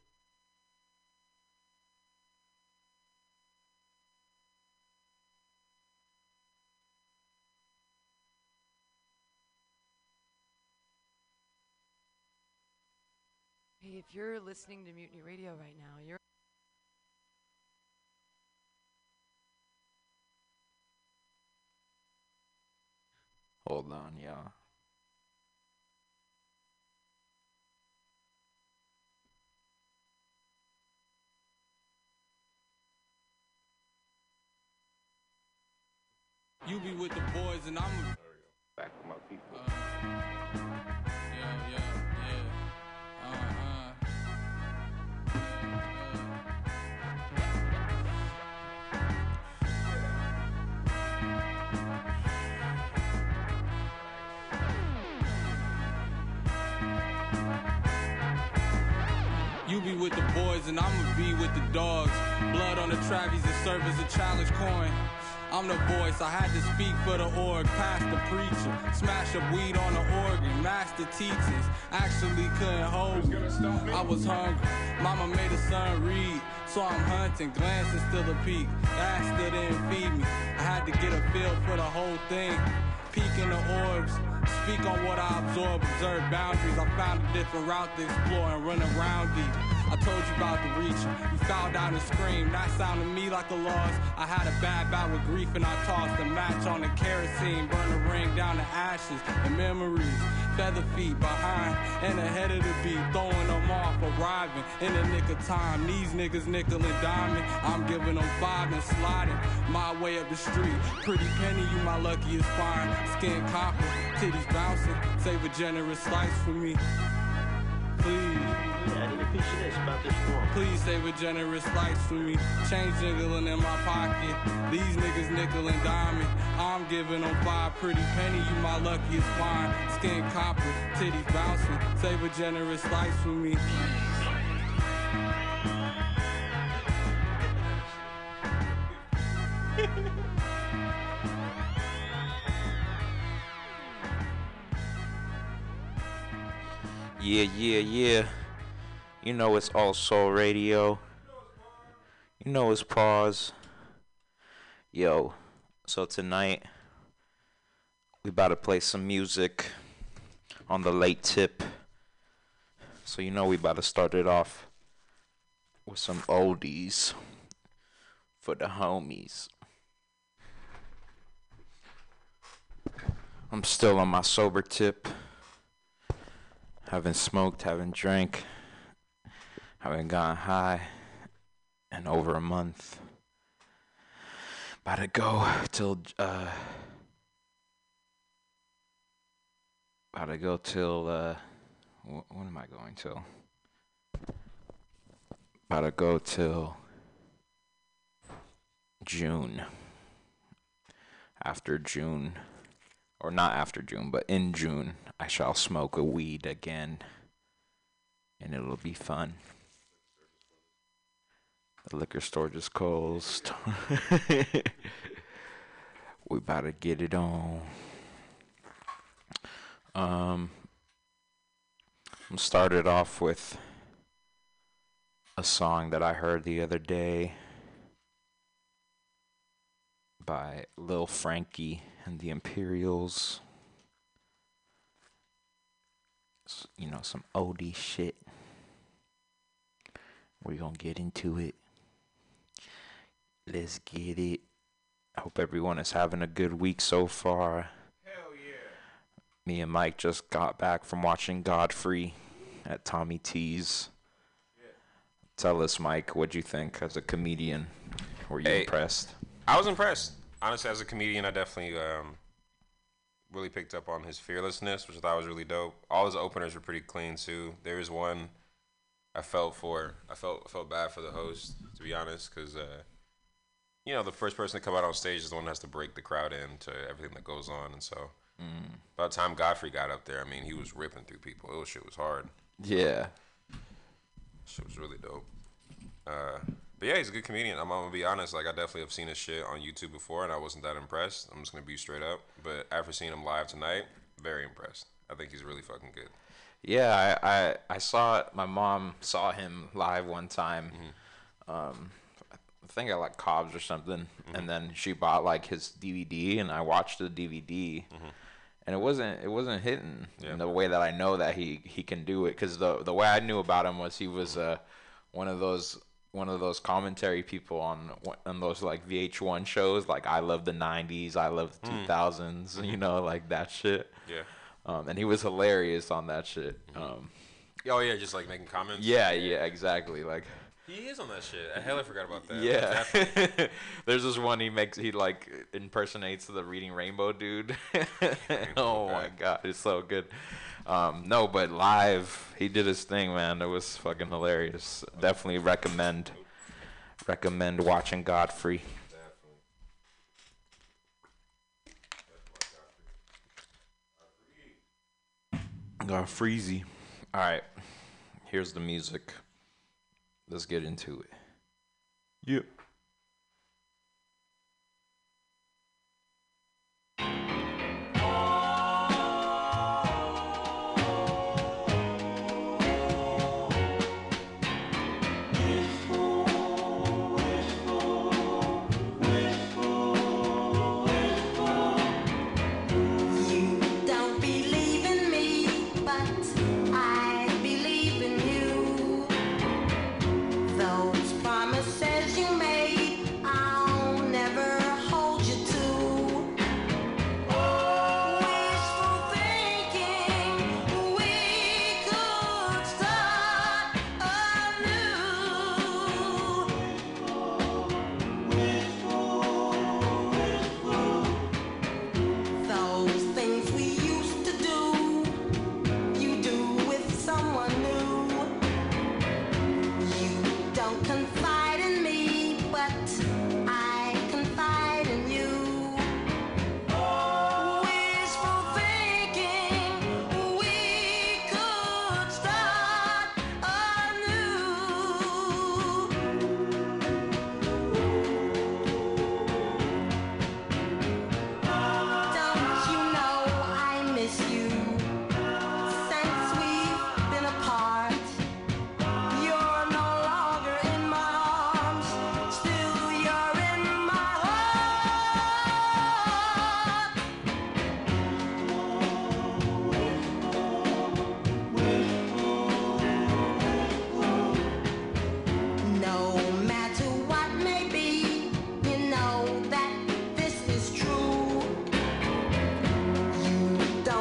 Hey, if you're listening to Mutiny Radio right now, you're Hold on, y'all. You be with the boys and I'm boys and I'ma be with the dogs. Blood on the Travis and serve as a challenge coin. I'm the voice, I had to speak for the org, past the preacher. Smash up weed on the organ, master teachers. Actually couldn't hold me. I was hungry. Mama made a son read. So I'm hunting, glancing still a peak. That still didn't feed me. I had to get a feel for the whole thing. Peek in the orbs, speak on what I absorb, observe boundaries. I found a different route to explore and run around deep. I told you about the reach. You fouled down and screamed. That sounded me like a loss. I had a bad bout with grief and I tossed a match on the kerosene. Burn the ring down to ashes and memories. Feather feet behind and ahead of the beat. Throwing them off, arriving in the nick of time. These niggas nickel and diamond. I'm giving them five and sliding my way up the street. Pretty penny, you my luckiest find. Skin copper, titties bouncing. Save a generous slice for me. Please. Piece of this about this form. Please save a generous slice for me. Change jiggling in my pocket. These niggas nickel and diamond. I'm giving them five pretty penny. You my luckiest find. Skin copper, titties bouncing. Save a generous slice for me. Yeah, yeah, yeah. You know it's all soul radio. You know it's pause. Yo, so tonight we about to play some music on the late tip. So you know we about to start it off with some oldies for the homies. I'm still on my sober tip. Haven't smoked, haven't drank, haven't gone high in over a month. About to go till uh about to go till uh wh- when am I going till? About to go till June. After June or not after June, but in June, I shall smoke a weed again, and it'll be fun. The liquor store just closed. [LAUGHS] we about to get it on. Um, I'm started off with a song that I heard the other day by Lil Frankie and the Imperials. You know, some OD shit. We're gonna get into it. Let's get it. I hope everyone is having a good week so far. Hell yeah. Me and Mike just got back from watching Godfrey at Tommy T's. Tell us, Mike, what'd you think as a comedian? Were you Hey. impressed? I was impressed. Honestly, as a comedian, I definitely um, really picked up on his fearlessness, which I thought was really dope. All his openers were pretty clean too. There was one I felt for. I felt I felt bad for the host, to be honest, because uh, you know the first person to come out on stage is the one that has to break the crowd in to everything that goes on, and so Mm. by the time Godfrey got up there, I mean he was ripping through people. It was shit was hard. Yeah. Shit was really dope. Uh, but yeah, he's a good comedian. I'm, I'm gonna be honest. Like I definitely have seen his shit on YouTube before, and I wasn't that impressed. I'm just gonna be straight up. But after seeing him live tonight, very impressed. I think he's really fucking good. Yeah, I, I I saw it. My mom saw him live one time. Um, I think at like Cobb's or something, and then she bought like his DVD, and I watched the DVD, and it wasn't it wasn't hitting in the way that I know that he he can do it. Because the the way I knew about him was he was uh one of those one of those commentary people on on those like VH1 shows, like I love the '90s, I love the Mm. 2000s, [LAUGHS] you know, like that shit. Yeah. Um, and he was hilarious on that shit. Um, Oh yeah, just like making comments. yeah, yeah, exactly. Like, He is on that shit. I hella forgot about that. yeah. There's this one he makes. He like impersonates the Reading Rainbow dude. oh my god, it's so good. Um, no, but live, he did his thing, man. It was fucking hilarious. Definitely recommend recommend watching Godfrey. Got freezy. All right, here's the music. Let's get into it. Yep.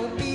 Don't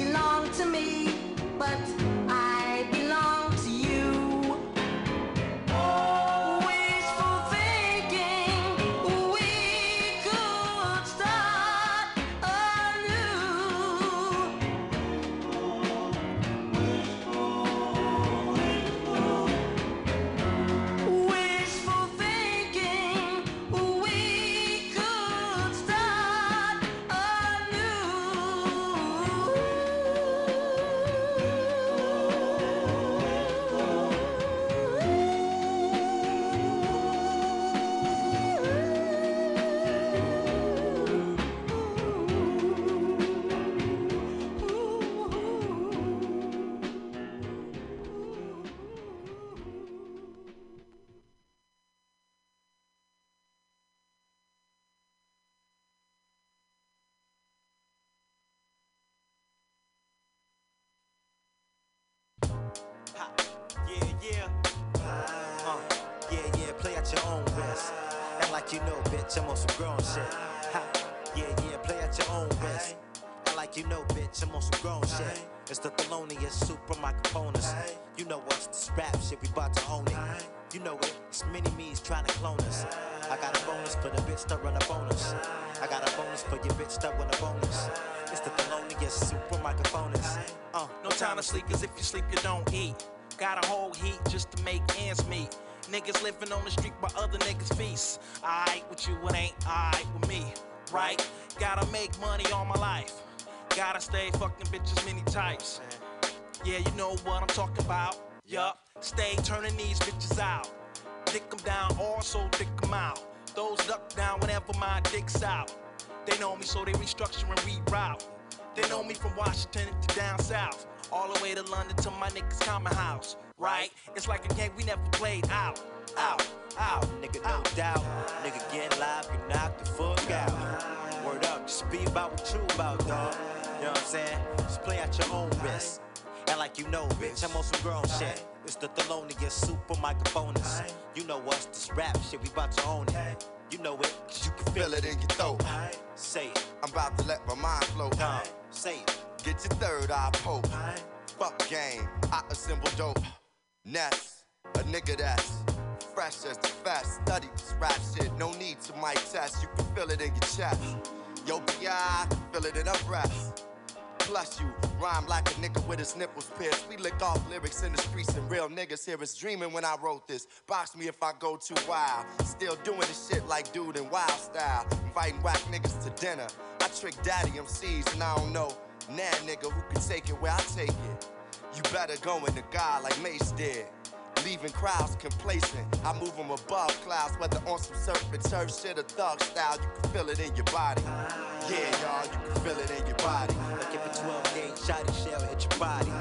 living on the street while other niggas feast. Alright with you, it ain't alright with me, right? Gotta make money all my life. Gotta stay fucking bitches many types. Yeah, you know what I'm talking about. Yup, stay turning these bitches out. Dick 'em down, also dick 'em out. Those duck down whenever my dick's out. They know me, so they restructure and reroute. They know me from Washington to down south. All the way to London to my niggas' common house. Right? It's like a game we never played out. Out, out, nigga, no doubt. Nigga get live, you knock the fuck out. Word up, just be about what you about, dog. You know what I'm saying? Just play at your own risk. And like you know, bitch, I'm on some grown shit. It's the Thelonious super microphones. You know what's this rap shit, we about to own it. You know it, cause you can feel it in your throat. Say it. I'm about to let my mind flow. Say it. Get your third eye poke. Fuck game, I assemble dope. Ness, a nigga that's fresh as the fast. Study this rap shit, no need to mic test. You can feel it in your chest. Yo, I can feel it in her breath. Plus, you rhyme like a nigga with his nipples pierced. We lick off lyrics in the streets, and real niggas here is dreaming when I wrote this. Box me if I go too wild. Still doing this shit like dude in wild style. Inviting whack niggas to dinner. I trick daddy MCs, and I don't know. Nah, nigga, who can take it where I take it? You better go in the God like Mace did. Leaving crowds complacent. I move them above clouds, whether on some surf and turf shit or thug style. You can feel it in your body. Yeah, y'all, you can feel it in your body. Like if a 12 gauge shot and shell hit your body.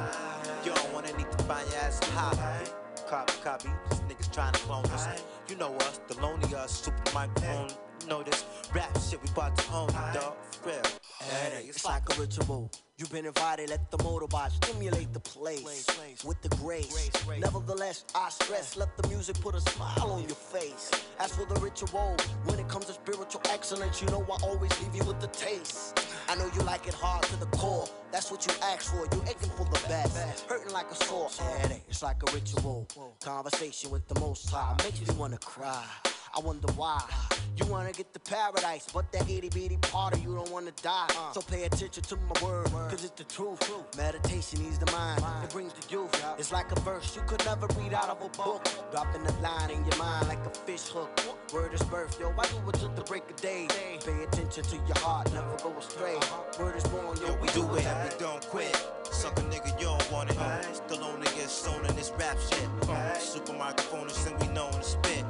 You don't want anything to find your ass high. Copy, copy. These niggas trying to clone us. You know us, the lonely us, super microphone. Know this rap shit we about to own, dog. For real. Hey, it's like a ritual. You've been invited, let the motorbike stimulate the place with the grace. Nevertheless, I stress, let the music put a smile on your face. As for the ritual, when it comes to spiritual excellence, you know I always leave you with the taste. I know you like it hard to the core. That's what you asked for. You aching for the best, hurting like a sore headache. It's like a ritual. Conversation with the Most High makes me wanna cry. I wonder why. You wanna get to paradise, but that itty bitty part of you don't wanna die. Uh. So pay attention to my word, cause it's the truth. Meditation eases the mind, it brings the youth. It's like a verse you could never read out of a book. Dropping a line in your mind like a fish hook. Word is birth, yo. I do it till the break of day. Pay attention to your heart, never go astray. Uh-huh. Word is born, yo. We do it and we don't quit. Suck a nigga, you don't want it. Still on niggas stone in this rap shit. Super microphone and we known to spit.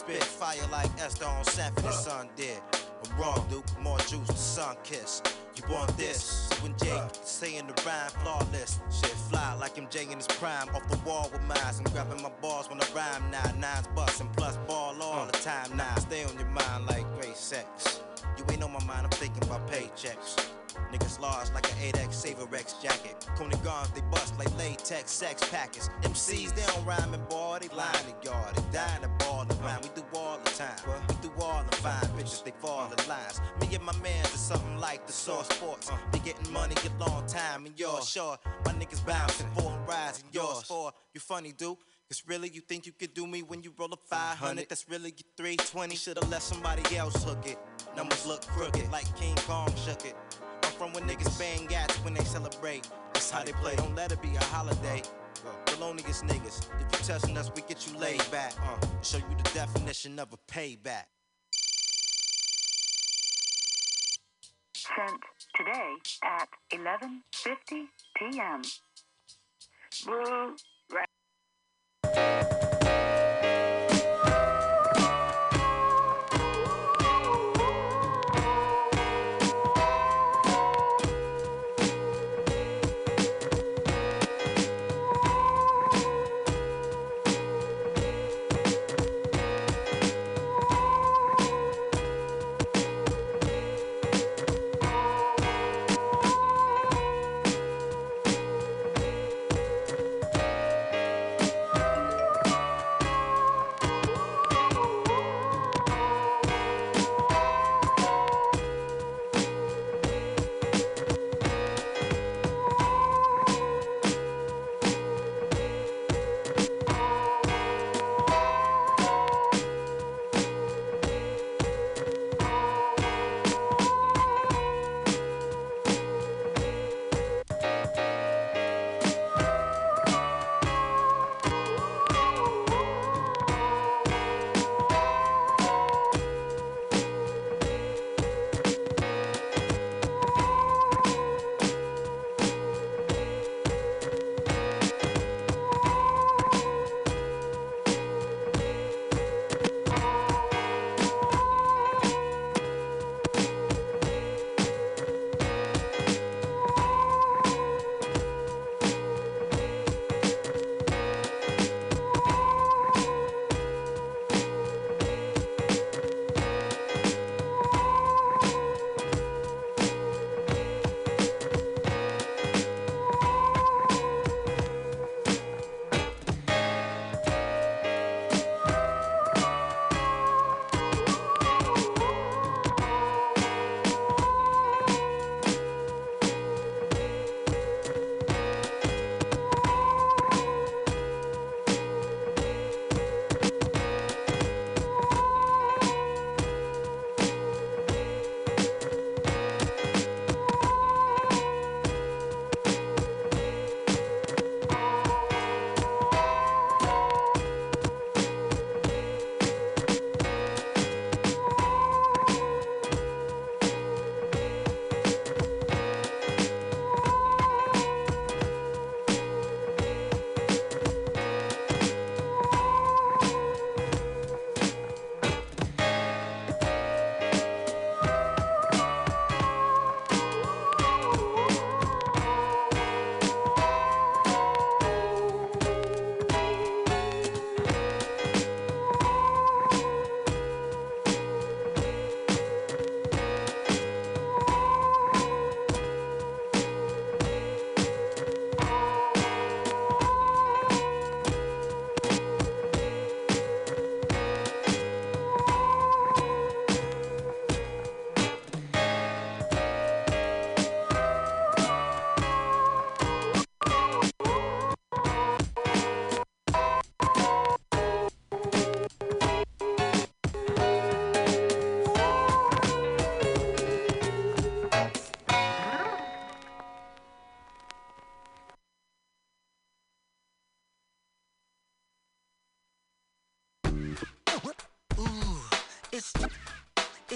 Spit fire like Esther on Sanford and Son did. I'm wrong, Duke. More juice, the sun kiss. You want this? When Jay saying the rhyme flawless, shit fly like MJ in his prime. Off the wall with mines. I'm grabbing my balls when I rhyme now. Nines plus ball all the time now. Stay on your mind like great sex. You ain't on my mind, I'm thinking about paychecks. Niggas large like an 8X Saver Rex jacket. Coney guns, they bust like latex sex packets. MCs, they don't rhyme and ball, they line the yard. They dying to ball around. We do all the time. We do all the fine bitches, they fall in lines. Me and my mans is something like the source sports. They getting money a long time and yours. Sure, my niggas bouncing, four and rising yours. Four, you funny, dude. Cause really, you think you could do me when you roll a 500? That's really your 320. Should've let somebody else hook it. Numbers look crooked like King Kong shook it. I'm from when niggas bang gats when they celebrate. That's how they play. Don't let it be a holiday. The loneliest niggas. If you testing us, we get you laid back. Uh, show you the definition of a payback. Sent today at 11:50 p.m. Blue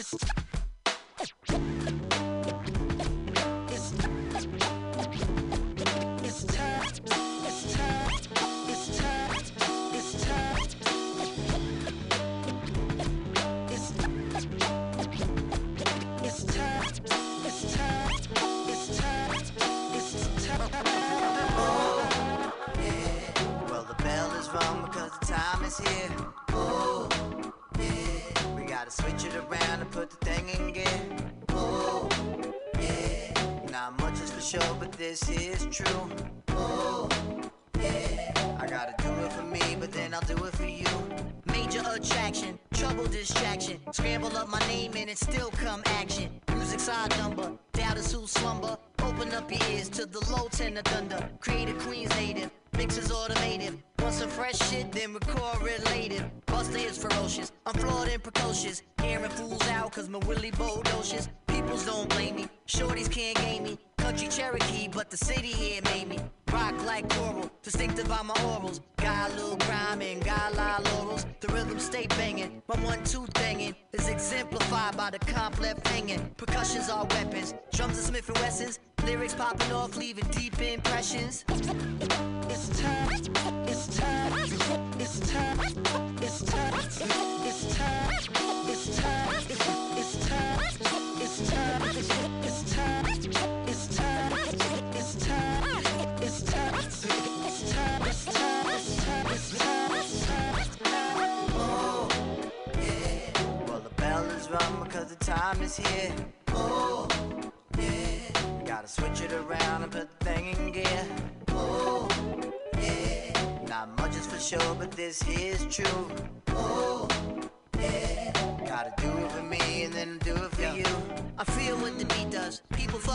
first. This is true.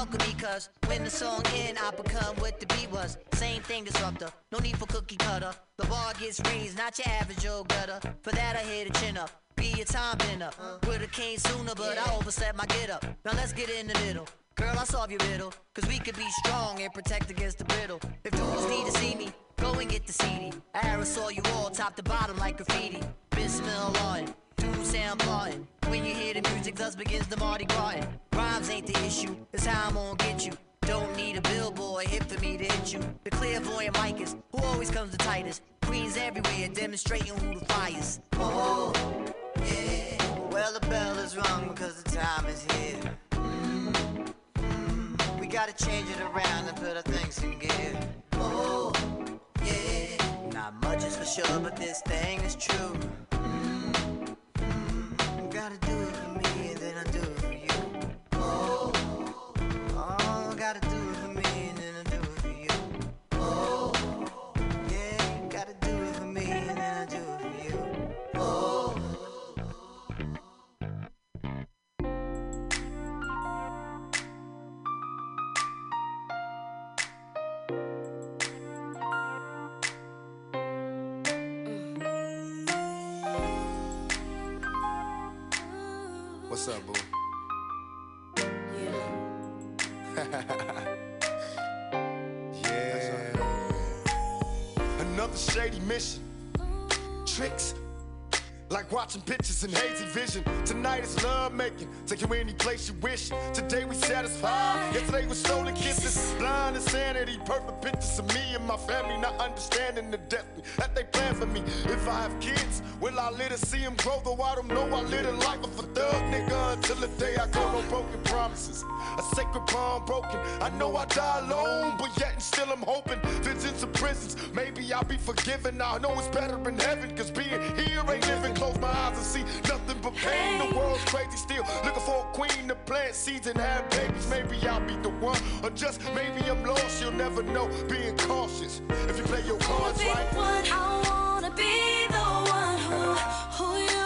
Cause when the song end, I become what the beat was. Same thing disruptor, no need for cookie cutter. The bar gets raised, not your average old gutter. For that I hit a chin up. Be a time bender. Would've came sooner, but I overslept my get up. Now let's get in the middle. Girl, I solve your riddle. Cause we could be strong and protect against the brittle. If dudes need to see me, go and get the CD. I aerosol you all top to bottom like graffiti. Bismillah do sound Martin. When you hear the music, thus begins the Mardi Gras. Rhymes ain't the issue, it's how I'm gonna get you. Don't need a billboard hit for me to hit you. The clairvoyant Micahs, who always comes the tightest. Queens everywhere, demonstrating who the fires. Oh, yeah. Well, the bell is rung because the time is here. Mm, mm. We gotta change it around and put our things in gear. Oh, yeah. Not much is for sure, but this thing is true. Mm, mm. Gotta do it any place you wish. Today we satisfied. Yesterday was stolen kisses. Blind insanity. Perfect pictures of me and my family. Not understanding the that they plan for me. If I have kids, will I let her see them grow? Though I don't know I live a life of a thug nigga until the day I go. No broken promises. A sacred bond broken. I know I die alone, but yet and still I'm hoping. Visions of prisons. Maybe I'll be forgiven. I know it's better in heaven. Cause being here ain't living. Close my eyes and see nothing but pain. The world's crazy still. Looking for a queen to plant seeds and have babies. Maybe I'll be the one. Or just maybe I'm lost. You'll never know. Being cautious. If you play your cards right. I wanna be the one who, who you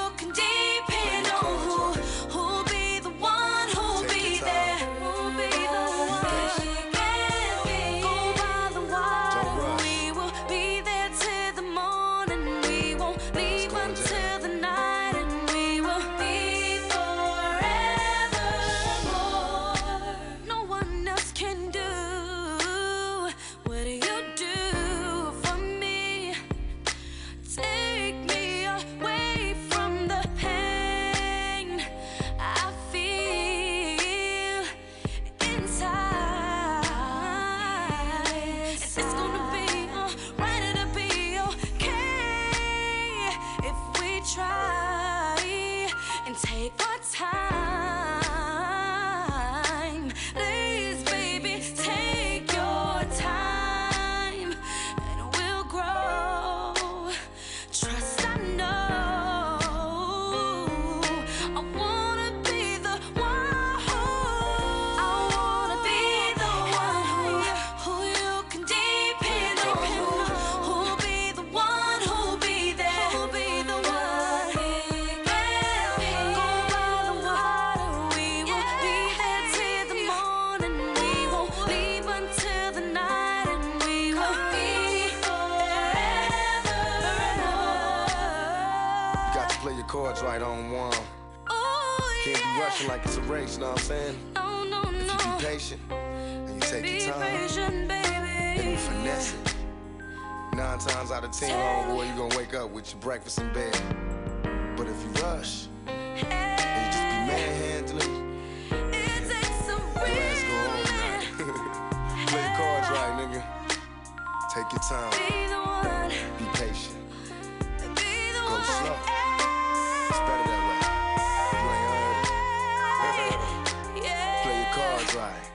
right on one. Oh, Can't be rushing like it's a race, you know what I'm saying? Oh, no, If you be patient and you take Be your time patient, and you baby. finesse it, nine times out of ten, homeboy, you gonna wake up with your breakfast in bed. But if you rush and you just be manhandling, It takes a your go tonight. [LAUGHS] Play cards right, nigga. Take your time. Be the one. Be patient. Your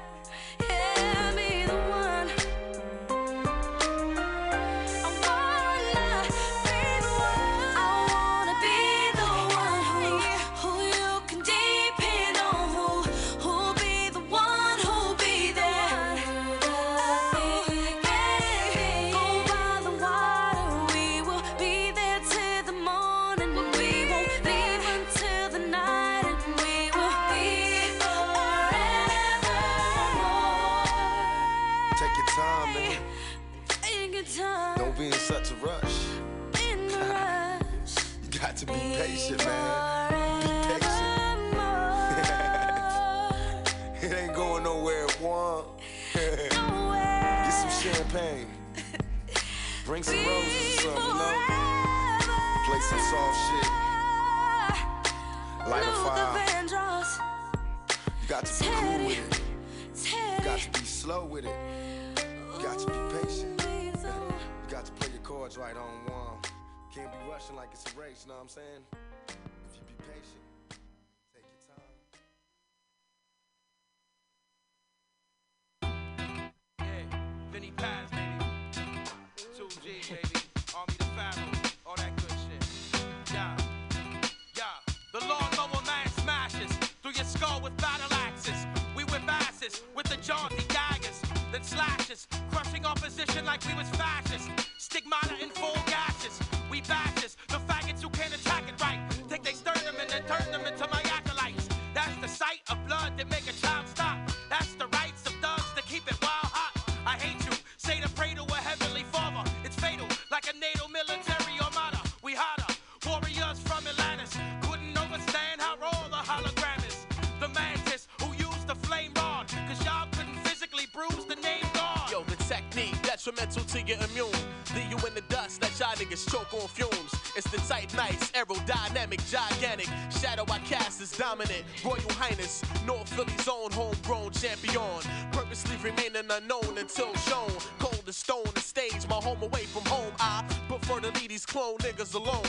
dominant. Royal Highness, North Philly's own homegrown champion. Purposely remaining unknown until shown. Cold as stone, the stage, my home away from home. I prefer to leave these clone niggas alone.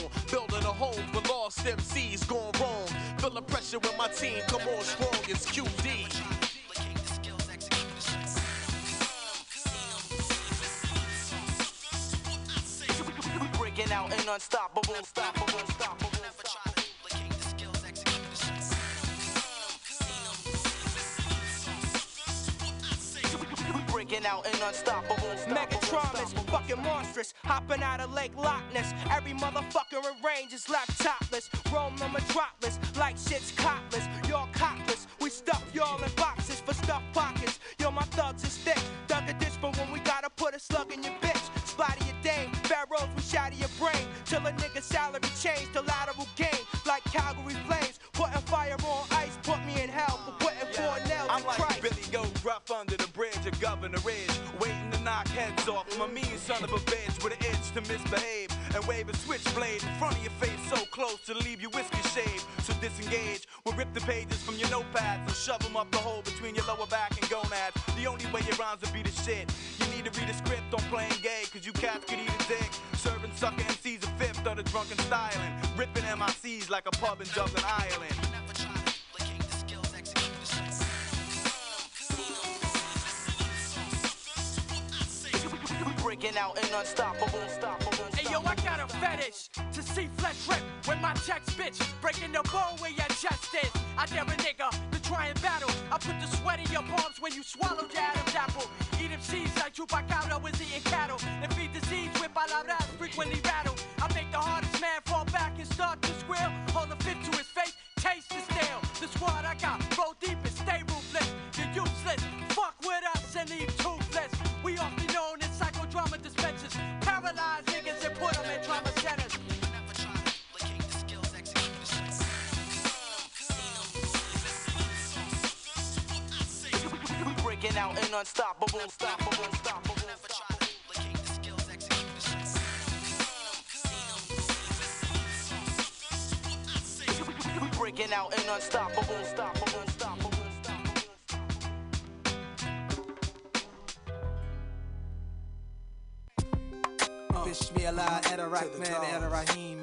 Unstoppable. Megatron is fucking monstrous. Hopping out of Lake Loch Ness. Every motherfucker in range is left topless. Of a bitch with an itch to misbehave and wave a switchblade in front of your face so close to leave you whiskey shaved. So disengage, we'll rip the pages from your notepads and shove them up the hole between your lower back and gonads. The only way your rhymes will be the shit. You need to read a script on playing gay, cause you cats could eat a dick. Serving sucker MCs a fifth of the drunken styling. Ripping MICs like a pub in Dublin, Ireland. Out and unstoppable, unstoppable. Hey yo, I got a fetish to see flesh rip with my text bitch. Breaking the bone where your chest is. I dare a nigga to try and battle. I put the sweat in your palms when you swallow your Adam's apple. Eat them seeds like Chupacabra was eating cattle. And feed disease with palabras frequently. Unstoppable, unstoppable, unstoppable. We breaking out and unstoppable, unstoppable, unstoppable. Bismillah, Edarachman, Edarahim.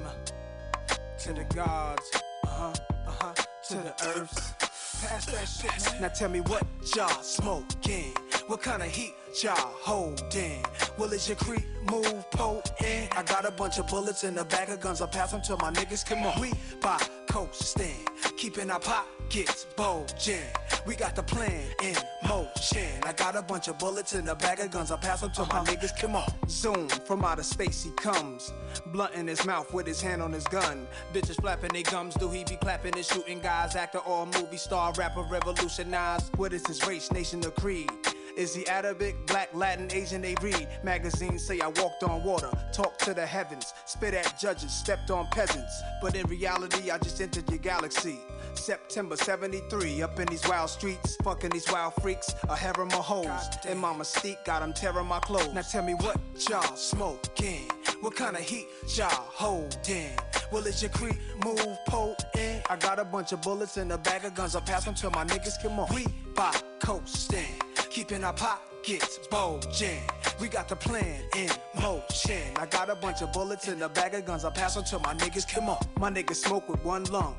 To the gods, uh-huh, uh-huh, to the earths. Pass that shit, man. Now tell me what y'all smoking? What kind of heat y'all holding? Will it your creep move potent? I got a bunch of bullets in the bag of guns. I'll pass them to my niggas. Come on, we by coasting, keeping our pockets bulging. We got the plan in motion. I got a bunch of bullets in a bag of guns. I'll pass them to my uh-huh. niggas. Come on, zoom from outer space. He comes, blunt in his mouth with his hand on his gun. Bitches flapping their gums. Do he be clapping and shooting guys? Actor or movie star, rapper, revolutionized. What is his race, nation, or creed? Is he Arabic, black, Latin, Asian? They read magazines say I walked on water, talked to the heavens, spit at judges, stepped on peasants. But in reality, I just entered your galaxy. September 73, up in these wild streets, fucking these wild freaks, a harem of hoes. And my mystique got 'em tearing my clothes. Now tell me what y'all smoking? What kind of heat y'all holding? Well, is your creep move potent? I got a bunch of bullets in a bag of guns. I'll pass them to my niggas. Come on, we by coasting, keeping our pockets bulging. We got the plan in motion. I got a bunch of bullets in a bag of guns. I'll pass them to my niggas. Come on, my niggas smoke with one lung.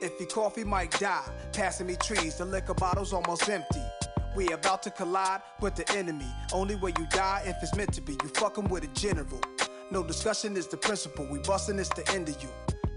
If he cough, he might die. Passing me trees, the liquor bottle's almost empty. We about to collide with the enemy. Only way you die if it's meant to be. You fucking with a general. No discussion is the principle. We busting it's the end of you.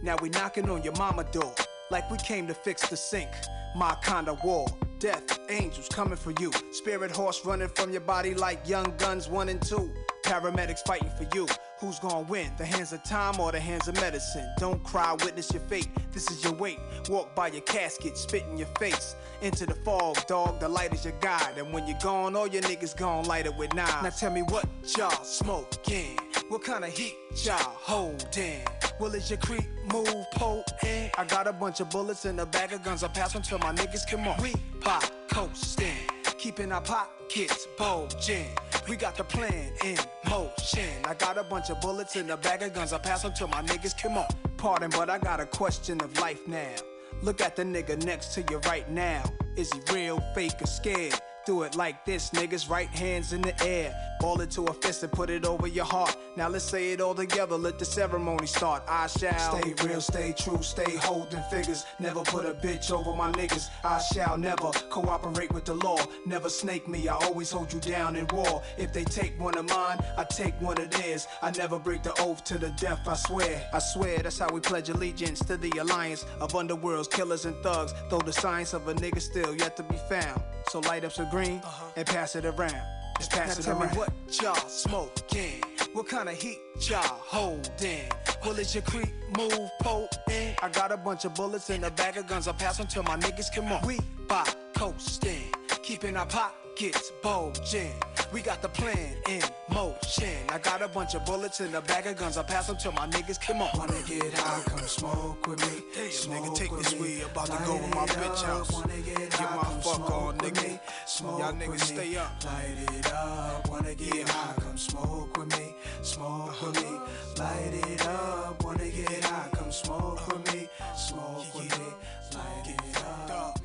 Now we knocking on your mama door. Like we came to fix the sink. My kind of war. Death, angels coming for you. Spirit horse running from your body like young guns one and two. Paramedics fighting for you. Who's gonna win? The hands of time or the hands of medicine? Don't cry, witness your fate. This is your weight. Walk by your casket, spit in your face. Into the fog, dog. The light is your guide. And when you're gone, all your niggas gon' light it with knives. Now tell me what y'all smoking? What kind of heat y'all holding? Well, is your creep move potent? I got a bunch of bullets in a bag of guns. I'll pass them to my niggas. Come on, we pop coasting, keeping our pockets bulging. We got the plan in motion. I got a bunch of bullets in a bag of guns. I'll pass them to my niggas. Come on, pardon, but I got a question of life now. Look at the nigga next to you right now. Is he real, fake, or scared? Do it like this, niggas. Right hands in the air. Ball it to a fist and put it over your heart. Now let's say it all together. Let the ceremony start. I shall stay real, stay true, stay holding figures. Never put a bitch over my niggas. I shall never cooperate with the law. Never snake me. I always hold you down in war. If they take one of mine, I take one of theirs. I never break the oath to the death. I swear. I swear that's how we pledge allegiance to the alliance of underworlds, killers, and thugs. Though the science of a nigga still yet to be found. So light up some green Uh-huh. and pass it around. Just pass it around. me what y'all smoking? What kind of heat y'all holding? Well, is your creep move potent? I got a bunch of bullets in a bag of guns. I'll pass them to my niggas. Come on, we by coasting, keeping our pockets bulging. We got the plan in motion. I got a bunch of bullets in a bag of guns. I'll pass them to my niggas. Come on. Wanna get high? Come smoke with me. Hey, nigga, take this weed. About to go to my bitch house. Get high, my fuck on, nigga. Y'all niggas stay up. Light it up. Wanna get high? Come smoke with me. Smoke with me. Light it up. Wanna get high? Come smoke with me. Smoke with me. Light it up.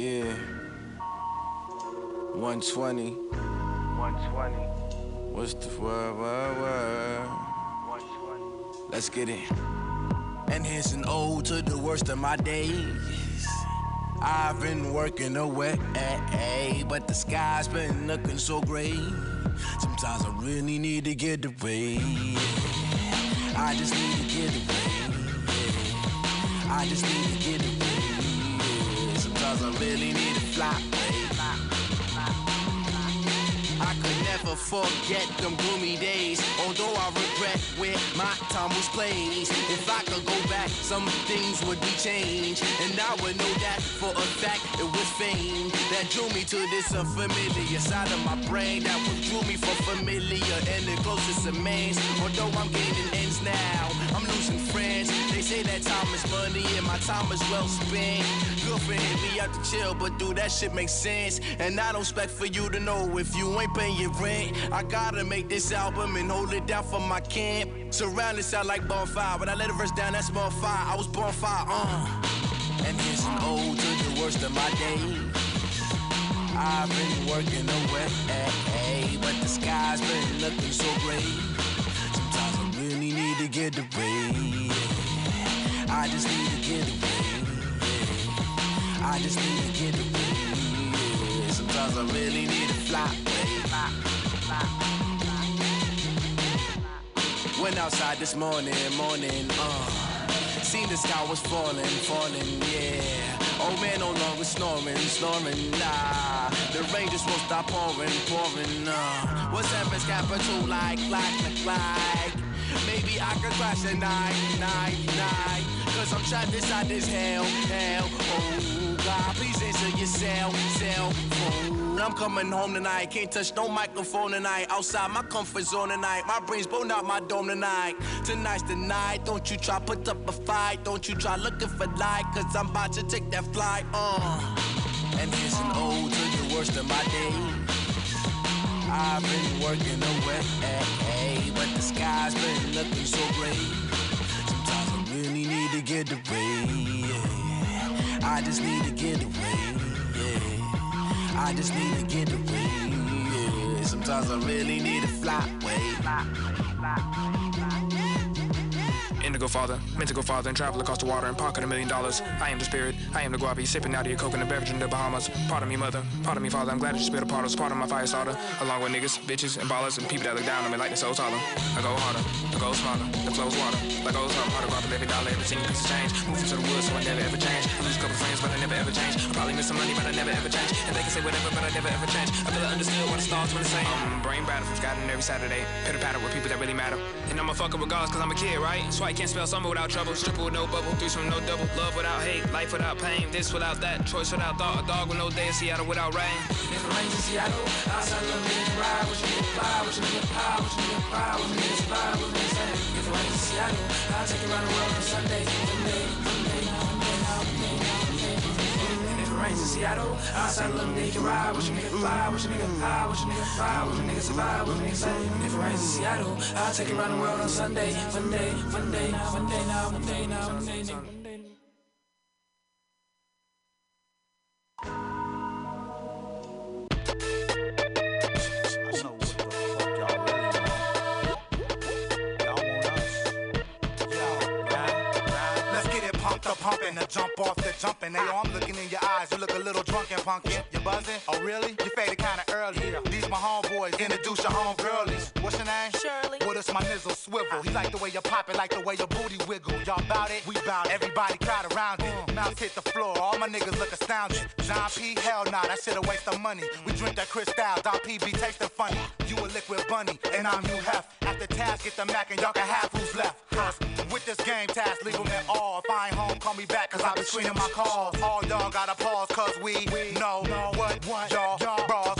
Yeah. 120. 120. What's the word, word, word? Let's get in. And here's an ode to the worst of my days. I've been working away, eh, eh, but the sky's been looking so gray. Sometimes I really need to get away. I just need to get away. I just need to get away. Sometimes I really need to fly. I could never forget them gloomy days. Although I regret where my time was placed. If I could go back, some things would be changed. And I would know that for a fact it was fame that drew me to this unfamiliar side of my brain. That what drew me for familiar and the closest remains. Although I'm gaining ends now, I'm losing friends. Say that time is money and my time is well spent. Girlfriend hit me out to chill, but dude, that shit makes sense. And I don't expect for you to know if you ain't paying your rent. I gotta make this album and hold it down for my camp. Surrounded sound like bonfire. When I let the verse down, that's bonfire. I was bonfire, uh. And here's an ode to the worst of my days. I've been working away, but the sky's been looking so gray. Sometimes I really need to get away. I just need to get away. I just need to get away. Sometimes I really need to fly. Went outside this morning, morning, uh. Seen the sky was falling, falling, yeah. Old man no longer snoring, snoring, nah. The rain just won't stop pouring, pouring, uh. What's Evans capital like, like, like, like? Maybe I could crash a night, night, night. Cause I'm trapped inside this hell, hell. Oh, God, please answer your cell, cell phone. I'm coming home tonight. Can't touch no microphone tonight. Outside my comfort zone tonight. My brain's blown out my dome tonight. Tonight's the night. Don't you try put up a fight. Don't you try looking for light. Cause I'm about to take that flight. Uh. And here's an ode to the worst of my days. I've been working away, but the sky's been looking so gray. Sometimes I really need to get away. yeah. I just need to get away. Yeah. I just need to get away. Yeah. Sometimes I really need to fly away. Indigo father, Mentigo father, and travel across the water and pocket a million dollars. I am the spirit, I am the guapi, sipping out of your coconut beverage in the Bahamas. Pardon me, mother, pardon me, father, I'm glad that you spilled a part of part of my fire starter. Along with niggas, bitches, and ballers, and people that look down on me like the soul taller. I go harder, I go smarter, the flow's water. Like old something, harder, guap, every dollar, every single piece of change. Moving to the woods, so I never ever change. I lose a couple friends, but I never ever change. I probably miss some money, but I never ever change. And they can say whatever, but I never ever change. I feel I understood what the stars wanna say. Um, brain battle from Scotland every Saturday. Pitter patter with people that really matter. And I'm a fucker regardless, cause I'm a kid, right? So I can't spell summer without trouble. Stripper with no bubble, threes from no double. Love without hate, life without pain. This without that, choice without thought. A dog with no day in Seattle without rain. If it rains in Seattle, outside me to ride. What you fly, what you pie, what you you nigga survive, what you nigga say. If it rains in Seattle, I'll take it around the world on Sunday. Sunday, Sunday, Sunday, Rains in Seattle, outside love me to ride. What you nigga fly, what you nigga pie, what you nigga fly, what you nigga survive, what you nigga. And if it rains in Seattle, I'll take it around the world on Sunday. Monday, Monday, Monday now, Monday now, Monday now, Monday now. Pumping, the jump off the jumping. Hey, yo, I'm looking in your eyes. You look a little drunk and punkin'. You buzzing? Oh, really? You faded kinda early. These my homeboys. Introduce your home girlies. What's your name? Shirley. What is my nizzle swivel? He like the way you pop it, like the way your booty wiggle. Y'all bout it? We bout it. Everybody crowd around it. Mm. Mouths hit the floor. All my niggas look astounded. John P. Hell nah, that shit a waste of money. Mm. We drink that Cristal. Don P. be tasting funny. You a liquid bunny, and I'm you hef. After task, get the Mac, and y'all can have who's left. Cause with this game task, leave 'em at all. If I ain't home, call me back, cause I be screening my calls. All y'all gotta pause, cause we we know what y'all bras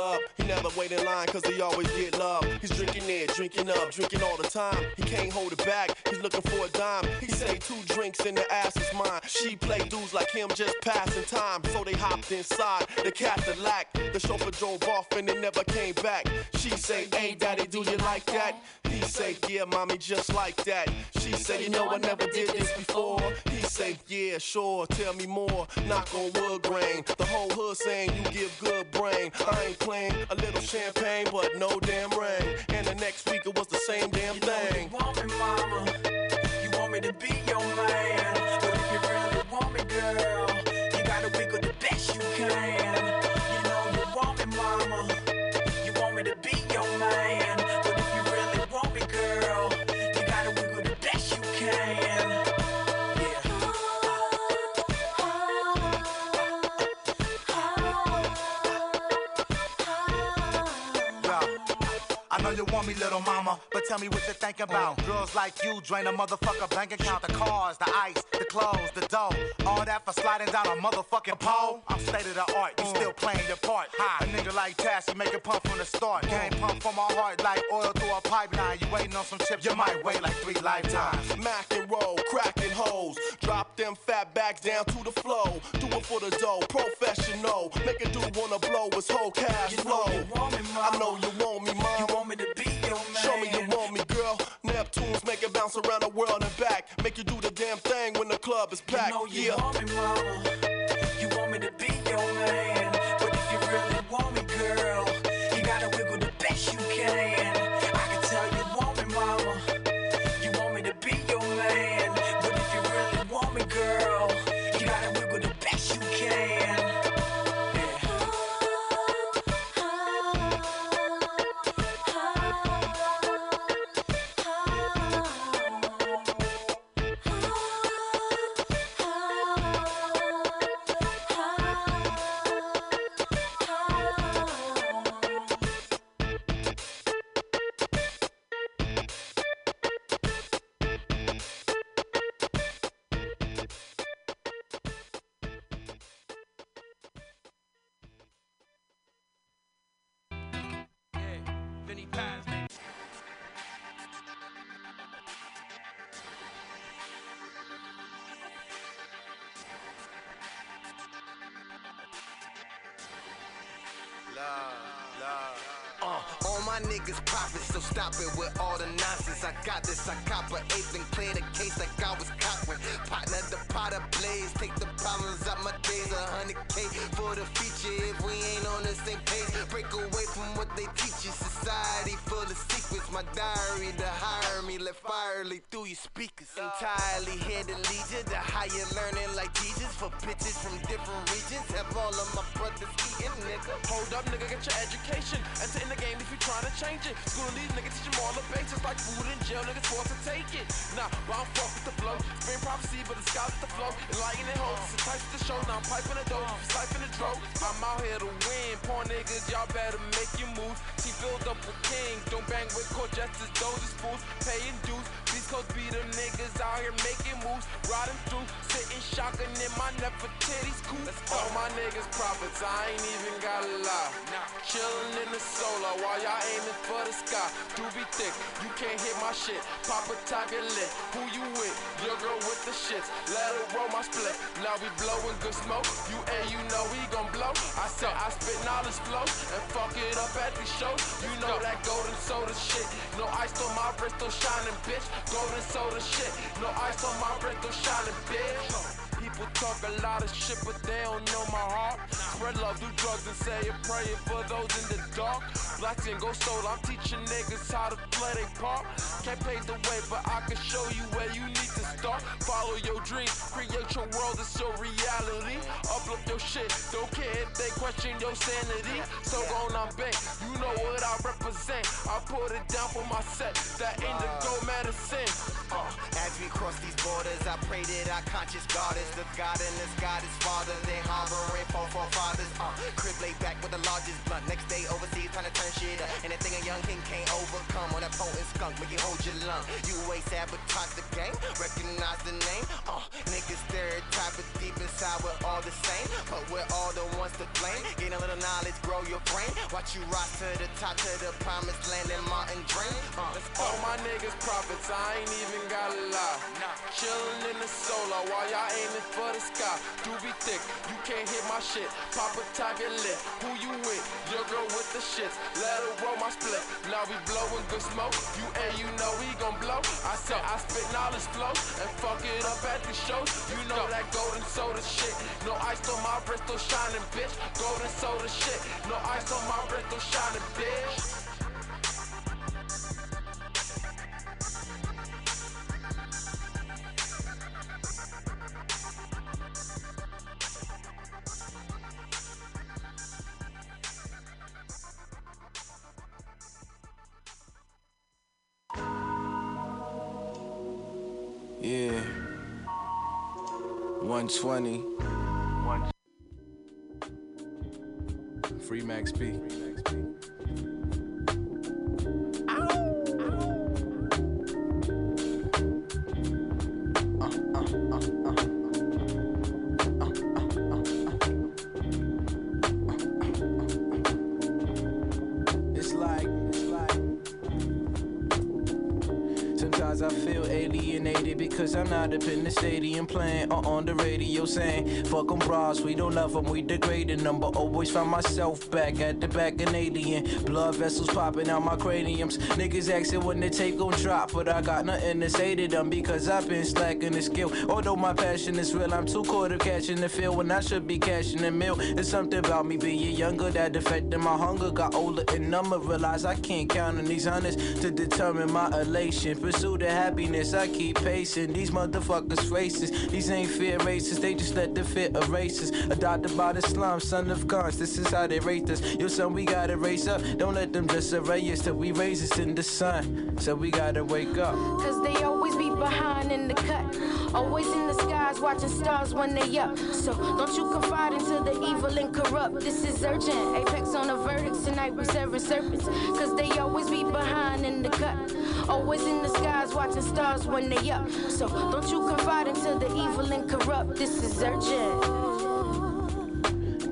dub. He never wait in line cause he always get love. He's drinking it, drinking up, drinking all the time. He can't hold it back, he's looking for a dime. He say two drinks and the ass is mine. She play dudes like him just passing time. So they hopped inside the Cadillac. The chauffeur drove off and they never came back. She say, hey daddy, do you like that? He say, yeah mommy, just like that. She say, you know I never did this before. He say, yeah, sure, tell me more. Knock on wood grain. The whole hood saying you give good brain. I ain't playing a little champagne, but no damn rain. And the next week it was the same damn thing. You want me, mama. You want me to be your man, you want me, little mama, tell me what you're thinking about. Girls like you drain a motherfucker bank account. The cars, the ice, the clothes, the dough. All that for sliding down a motherfucking pole. I'm state of the art, you still playing your part. A nigga like you make it pump from the start. Game pump from my heart like oil through a pipeline. You waiting on some chips, you might wait like three lifetimes. Mac and roll, cracking hoes. Drop them fat bags down to the flow. Do it for the dough, professional. Make a dude wanna blow his whole cash flow. I know you want me, mom. You want me to be your man. Show me you girl. Make it bounce around the world and back. Make you do the damn thing when the club is packed. know you yeah. want me, mama. You want me to be your man. If they question your sanity. So go on, I'm you know what I represent. I put it down for my set, that indigo medicine. Uh, as we cross these borders, I pray that our conscious God is the God in the God is Father. They harboring for forefathers. Uh, crib laid back with the largest blunt. Next day overseas, trying to turn shit up. Anything a young king can't overcome on that potent skunk, make you hold your lung. You ain't sabotage the game, recognize the name. Uh, niggas stereotype, but deep inside we're all the same. But we're all the ones to blame. Gain a little knowledge, grow your brain. Watch you rise to the top, to the promised land and mountain dream. Uh, All my niggas prophets, I ain't even gotta lie. Chillin' in the solo while y'all aiming for the sky. Do be thick, you can't hit my shit. Papa type your lit. Who you with? Your girl with the shits. Let her roll my split. Now we blowin' good smoke. You and you know we gon' blow. I said I spit knowledge flow and fuck it up at the shows. You know that golden soda shit. No ice on my wrist, still shining, bitch. Golden soda shit. No ice on my wrist, still shining, bitch. Yeah. 120. Free Max B. cause I'm not up in the stadium playing or on the radio saying, fuck them bras, we don't love them, we degrading them. But always find myself back at the back alien. Blood vessels popping out my craniums. Niggas asking when the tape gon' drop, but I got nothing to say to them because I've been slacking the skill. Although my passion is real, I'm too caught up catching the feel when I should be cashing the meal. It's something about me being younger that affected my hunger. Got older and number, realize I can't count on these hundreds to determine my elation. Pursue the happiness, I keep pacing. These motherfuckers' faces, these ain't fair races, they just let the fit erases. Adopted by the slum, son of guns, this is how they rate us. Yo, son, we gotta raise up. Don't let them just array us till we raise us in the sun. So we gotta wake up. Cause they always be behind in the cut. Always in the skies, watching stars when they up. So don't you confide into the evil and corrupt. This is urgent. Apex on the verdicts tonight, we serving serpents. Cause they always be behind in the cut. Always in the skies, watching stars when they up. So don't you confide into the evil and corrupt. This is urgent.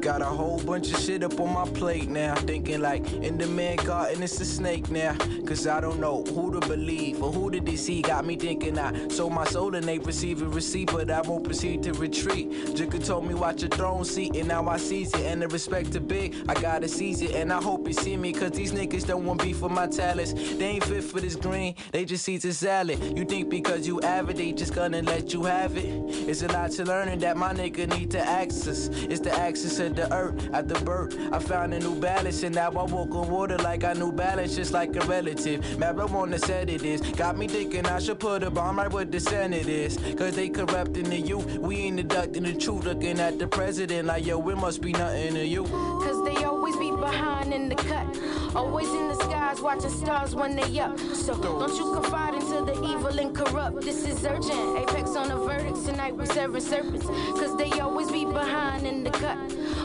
Got a whole bunch of shit up on my plate now. Thinking like in the man garden, it's a snake now. Cause I don't know who to believe or who to deceive. Got me thinking I sold my soul and they receive a receipt, but I won't proceed to retreat. Jigga told me watch your throne seat, and now I seize it. And the respect to big, I gotta seize it. And I hope you see me, cause these niggas don't want beef for my talents. They ain't fit for this green, they just eat a salad. You think because you avid, they just gonna let you have it? It's a lot to learning that my nigga need to access. It's the access of the earth at the birth. I found a new balance, and now I walk on water like I knew balance, just like a relative. Marijuana said it is. Got me thinking I should put a bomb right where the Senate is. Cause they corrupting the youth. We ain't deducting the truth, looking at the president like, yo, it must be nothing to you. Cause they always be behind in the cut. Always in the skies, watching stars when they up. So don't you confide into the evil and corrupt. This is urgent. Apex on the verdict tonight, we serving serpents. Cause they always be behind in the cut.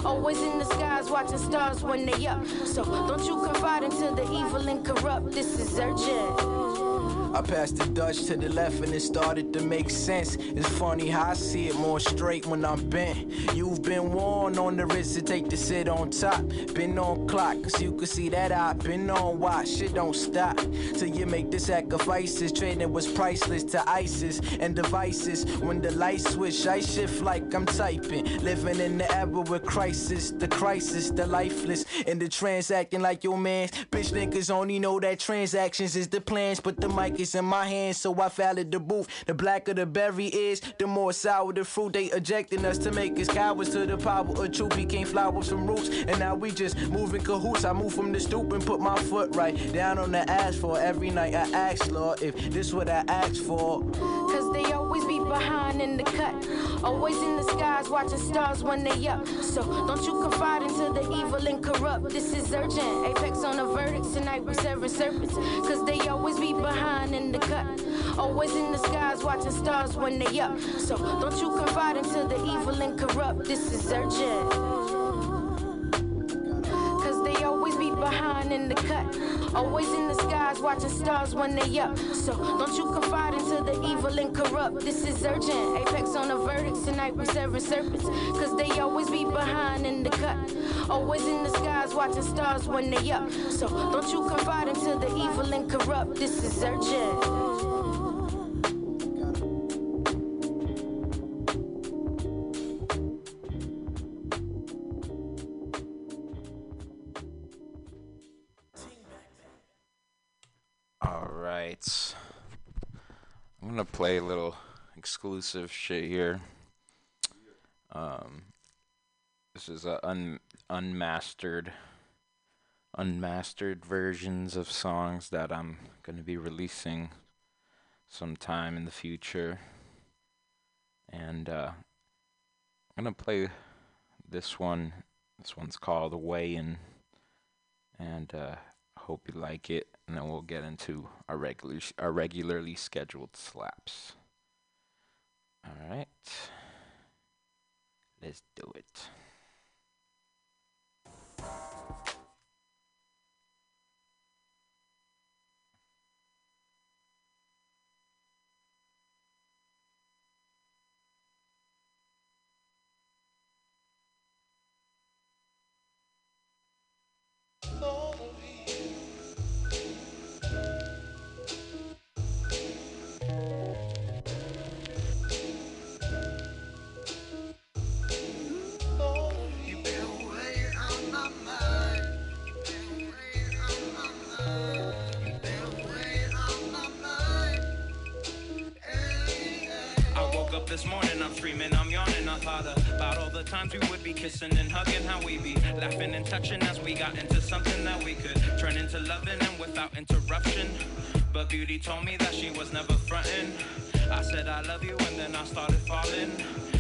Always in the skies, watching stars when they up. So don't you confide into the evil and corrupt. This is urgent. I passed the Dutch to the left and it started to make sense. It's funny how I see it more straight when I'm bent. You've been warned on the wrist to take the sit on top. Been on clock, cause you can see that I've been on watch. Shit don't stop till you make the sacrifices. Trading was priceless to ISIS and devices. When the lights switch, I shift like I'm typing. Living in the era with crisis, the crisis, the lifeless, and the transacting like your man. Bitch niggas only know that transactions is the plans, but the mic is in my hands, so I followed the booth. The blacker the berry is, the more sour the fruit. They ejecting us to make us cowards to the power of truth. Became with some roots, and now we just moving cahoots. I move from the stoop and put my foot right down on the asphalt. Every night I ask, Lord, if this what I asked for. Cause they always be behind in the cut. Always in the skies, watching stars when they up. So don't you confide into the evil and corrupt. This is urgent. Apex on the verdicts tonight, we serving serpents. Cause they always be behind in the cut. Always in the skies, watching stars when they up. So don't you confide into the evil and corrupt. This is urgent. Behind in the cut. Always in the skies, watching stars when they up. So don't you confide into the evil and corrupt. This is urgent. Apex on the verdicts tonight, we serving serpents. Cause they always be behind in the cut. Always in the skies, watching stars when they up. So don't you confide into the evil and corrupt. This is urgent. All right. I'm gonna play a little exclusive shit here. Um, this is a un unmastered, unmastered versions of songs that I'm gonna be releasing sometime in the future. And uh, I'm gonna play this one. This one's called "Way In," and uh, hope you like it and then we'll get into our regular our regularly scheduled slaps. All right. Let's do it. Times we would be kissing and hugging, how we be laughing and touching as we got into something that we could turn into loving and without interruption. But beauty told me that she was never fronting. I said I love you and then I started falling.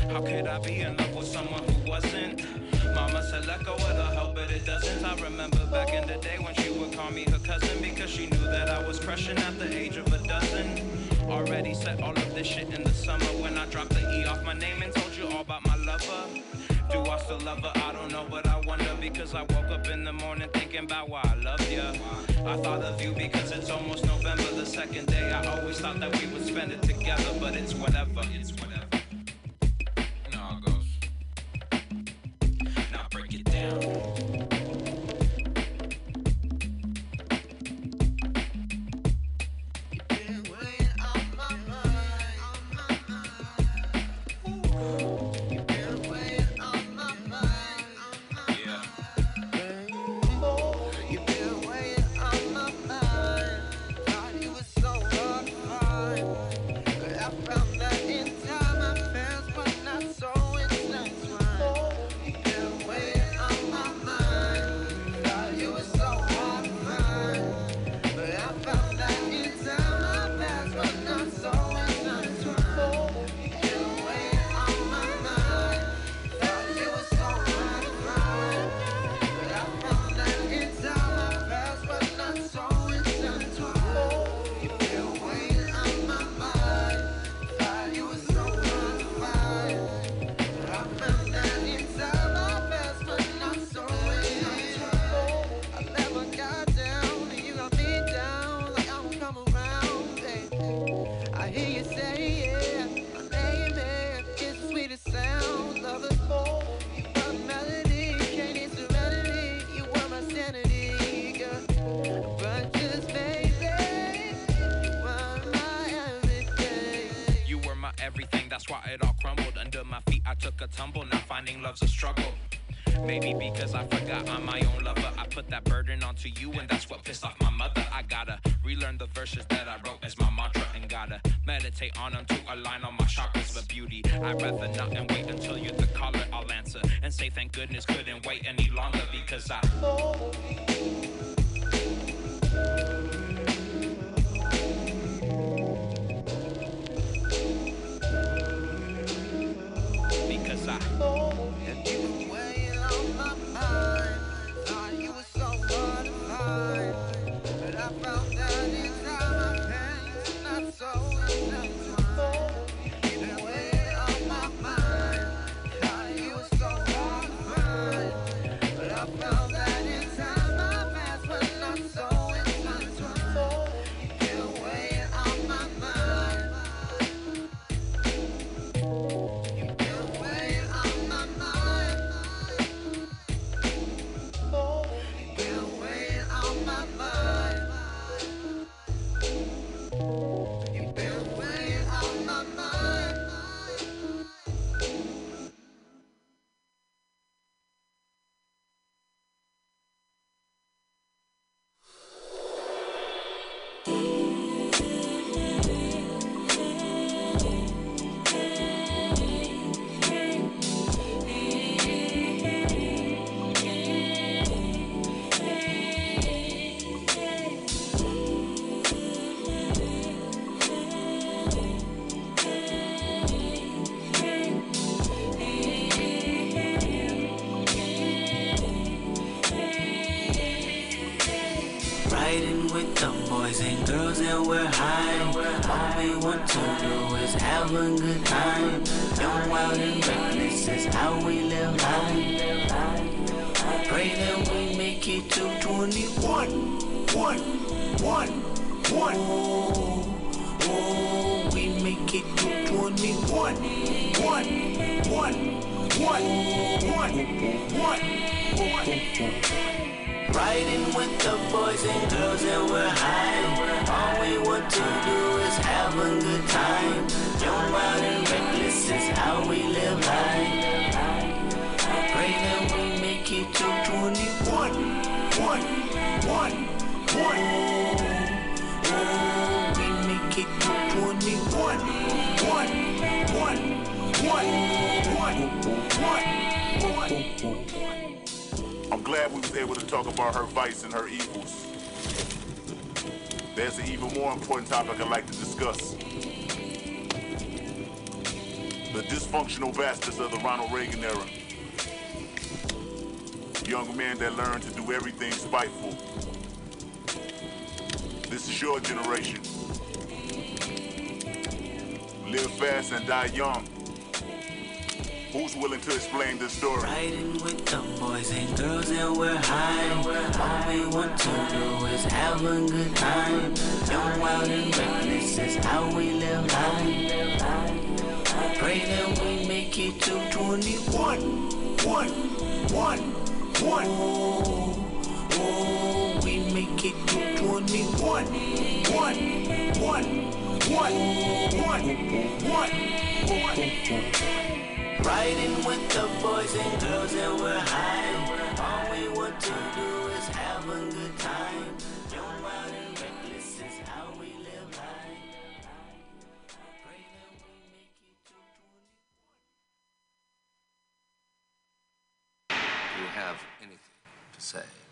How could I be in love with someone who wasn't? Mama said let go of the help, but it doesn't. I remember back in the day when she would call me her cousin because she knew that I was crushing at the age of a dozen. Already said all of this shit in the summer when I dropped the E off my name and told you all about my lover. Do I still love her? I don't know, but I wonder because I woke up in the morning thinking about why I love ya. I thought of you because it's almost November, the second day. I always thought that we would spend it together, but it's whatever. It's whatever. On them to align on my chakras. But beauty, I'd rather not and wait until you're the caller. I'll answer and say thank goodness couldn't wait any longer because I. Because I. boys and girls and we're high. All we want to do is have a good time. Young, wild, and reckless is how we live life. I pray that we make it to 21. One, one, one. Oh, we make it to 21. One, one, one, one, one, one. Riding with the boys and girls and we're high. All we want to do is have a good time. Young, wild, and reckless is how we live life. Pray that we make it to 21. One, one, one. Oh, we make it to 21. One, one, one, one, one. I'm glad we was able to talk about her vice and her evils. There's an even more important topic I'd like to discuss. The dysfunctional bastards of the Ronald Reagan era. Young men that learned to do everything spiteful. This is your generation. Live fast and die young. Who's willing to explain this story? Riding with the boys and girls and we're high. All we want to do is have a good time. Young, wild, and reckless is how we live life. I pray that we make it to 21. One, one, one. Oh, oh, we make it to 21. One, one, one, one, one, one. Riding with the boys and girls and we're high. All we want to do is have a good time. Young, wild, reckless is how we live life. You have anything to say?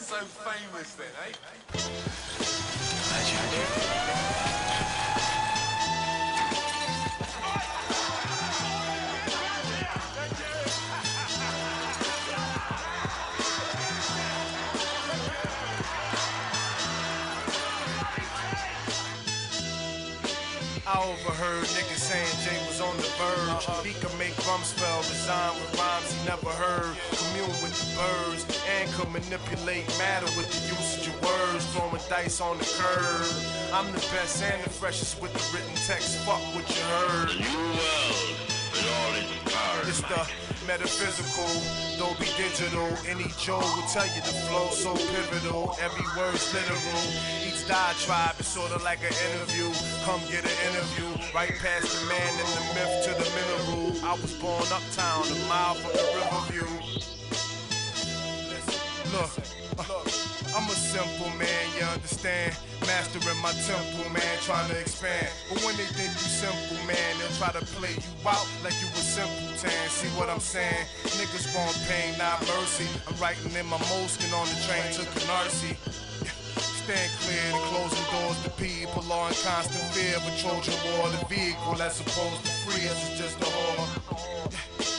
How do you get so famous then, eh? I overheard niggas saying Jay was on the verge. He could make Rumsfeld resign with rhymes he never heard. Commune with the birds and could manipulate matter with the usage of your words. Throwing dice on the curb. I'm the best and the freshest with the written text. Fuck what you heard. New world with all its power. It's the metaphysical, don't be digital. Any Joe will tell you the flow so pivotal. Every word's literal. Each diatribe is sorta like an interview. Come get an interview. Right past the man and the myth to the mineral. I was born uptown, a mile from the Riverview. Look, uh, I'm a simple man, you understand? Mastering my temple, man, trying to expand. But when they think you simple, man, they'll try to play you out like you a simpleton. See what I'm saying? Niggas want pain, not mercy. I'm writing in my Moleskine on the train to Canarsie. Stand clear, the closing doors to people are in constant fear of a Trojan war. The vehicle that's supposed to free us is just a whore.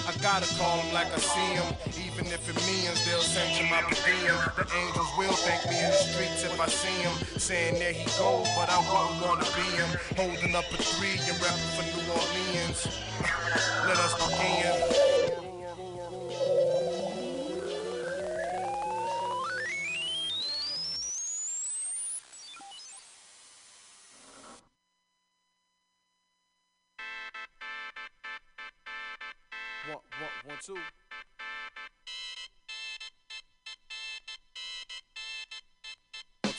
I gotta call them like I see them. Even if it means they'll sanction my per. The angels will thank me in the streets if I see him. Saying there he goes, but I wouldn't wanna be him. Holding up a three and repping for New Orleans. [LAUGHS] Let us begin. One,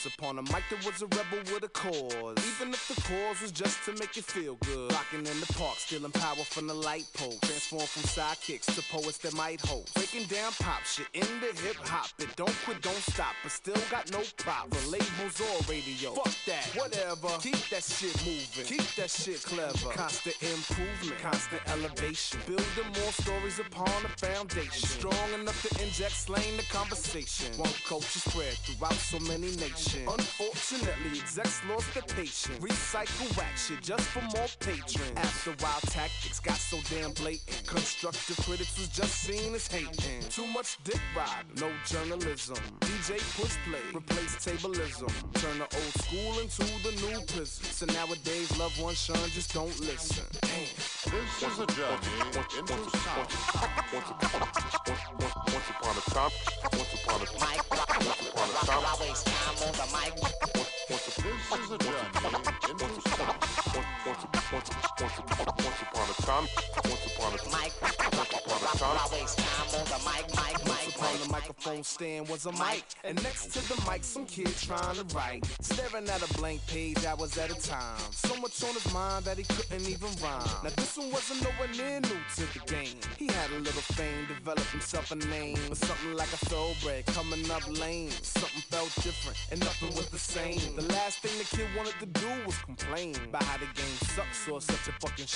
Once upon a mic, there was a rebel with a cause. Even if the cause was just to make you feel good. Rocking in the park, stealing power from the light pole. Transform from sidekicks to poets that might hold. Breaking down pop shit into hip hop. It don't quit, don't stop, but still got no prop for labels or radio. Fuck that, whatever. Keep that shit moving. Keep that shit clever. Constant improvement, constant elevation. Building more stories upon a foundation. Strong enough to inject slang the conversation. One culture spread throughout so many nations. Unfortunately, execs lost their patience. Recycle whack shit just for more patrons. After wild tactics got so damn blatant. Constructive critics was just seen as hating. Too much dick ride, no journalism. DJ push play, replace tableism. Turn the old school into the new prison. So nowadays, loved ones shun, just don't listen. Damn. This is a journey into sound. Once upon a time, once upon a time, once upon a time. On the mic. A journey once upon a time, microphone stand was a mic, and next to the mic, some kid trying to write. Staring at a blank page hours at a time. So much on his mind that he couldn't even rhyme. Now this one wasn't nowhere near new to the game. He had a little fame, developed himself a name, but something like a thoroughbred coming up lame. Something felt different, and nothing was the same. The last thing the kid wanted to do was complain about how the game sucks or such a fucking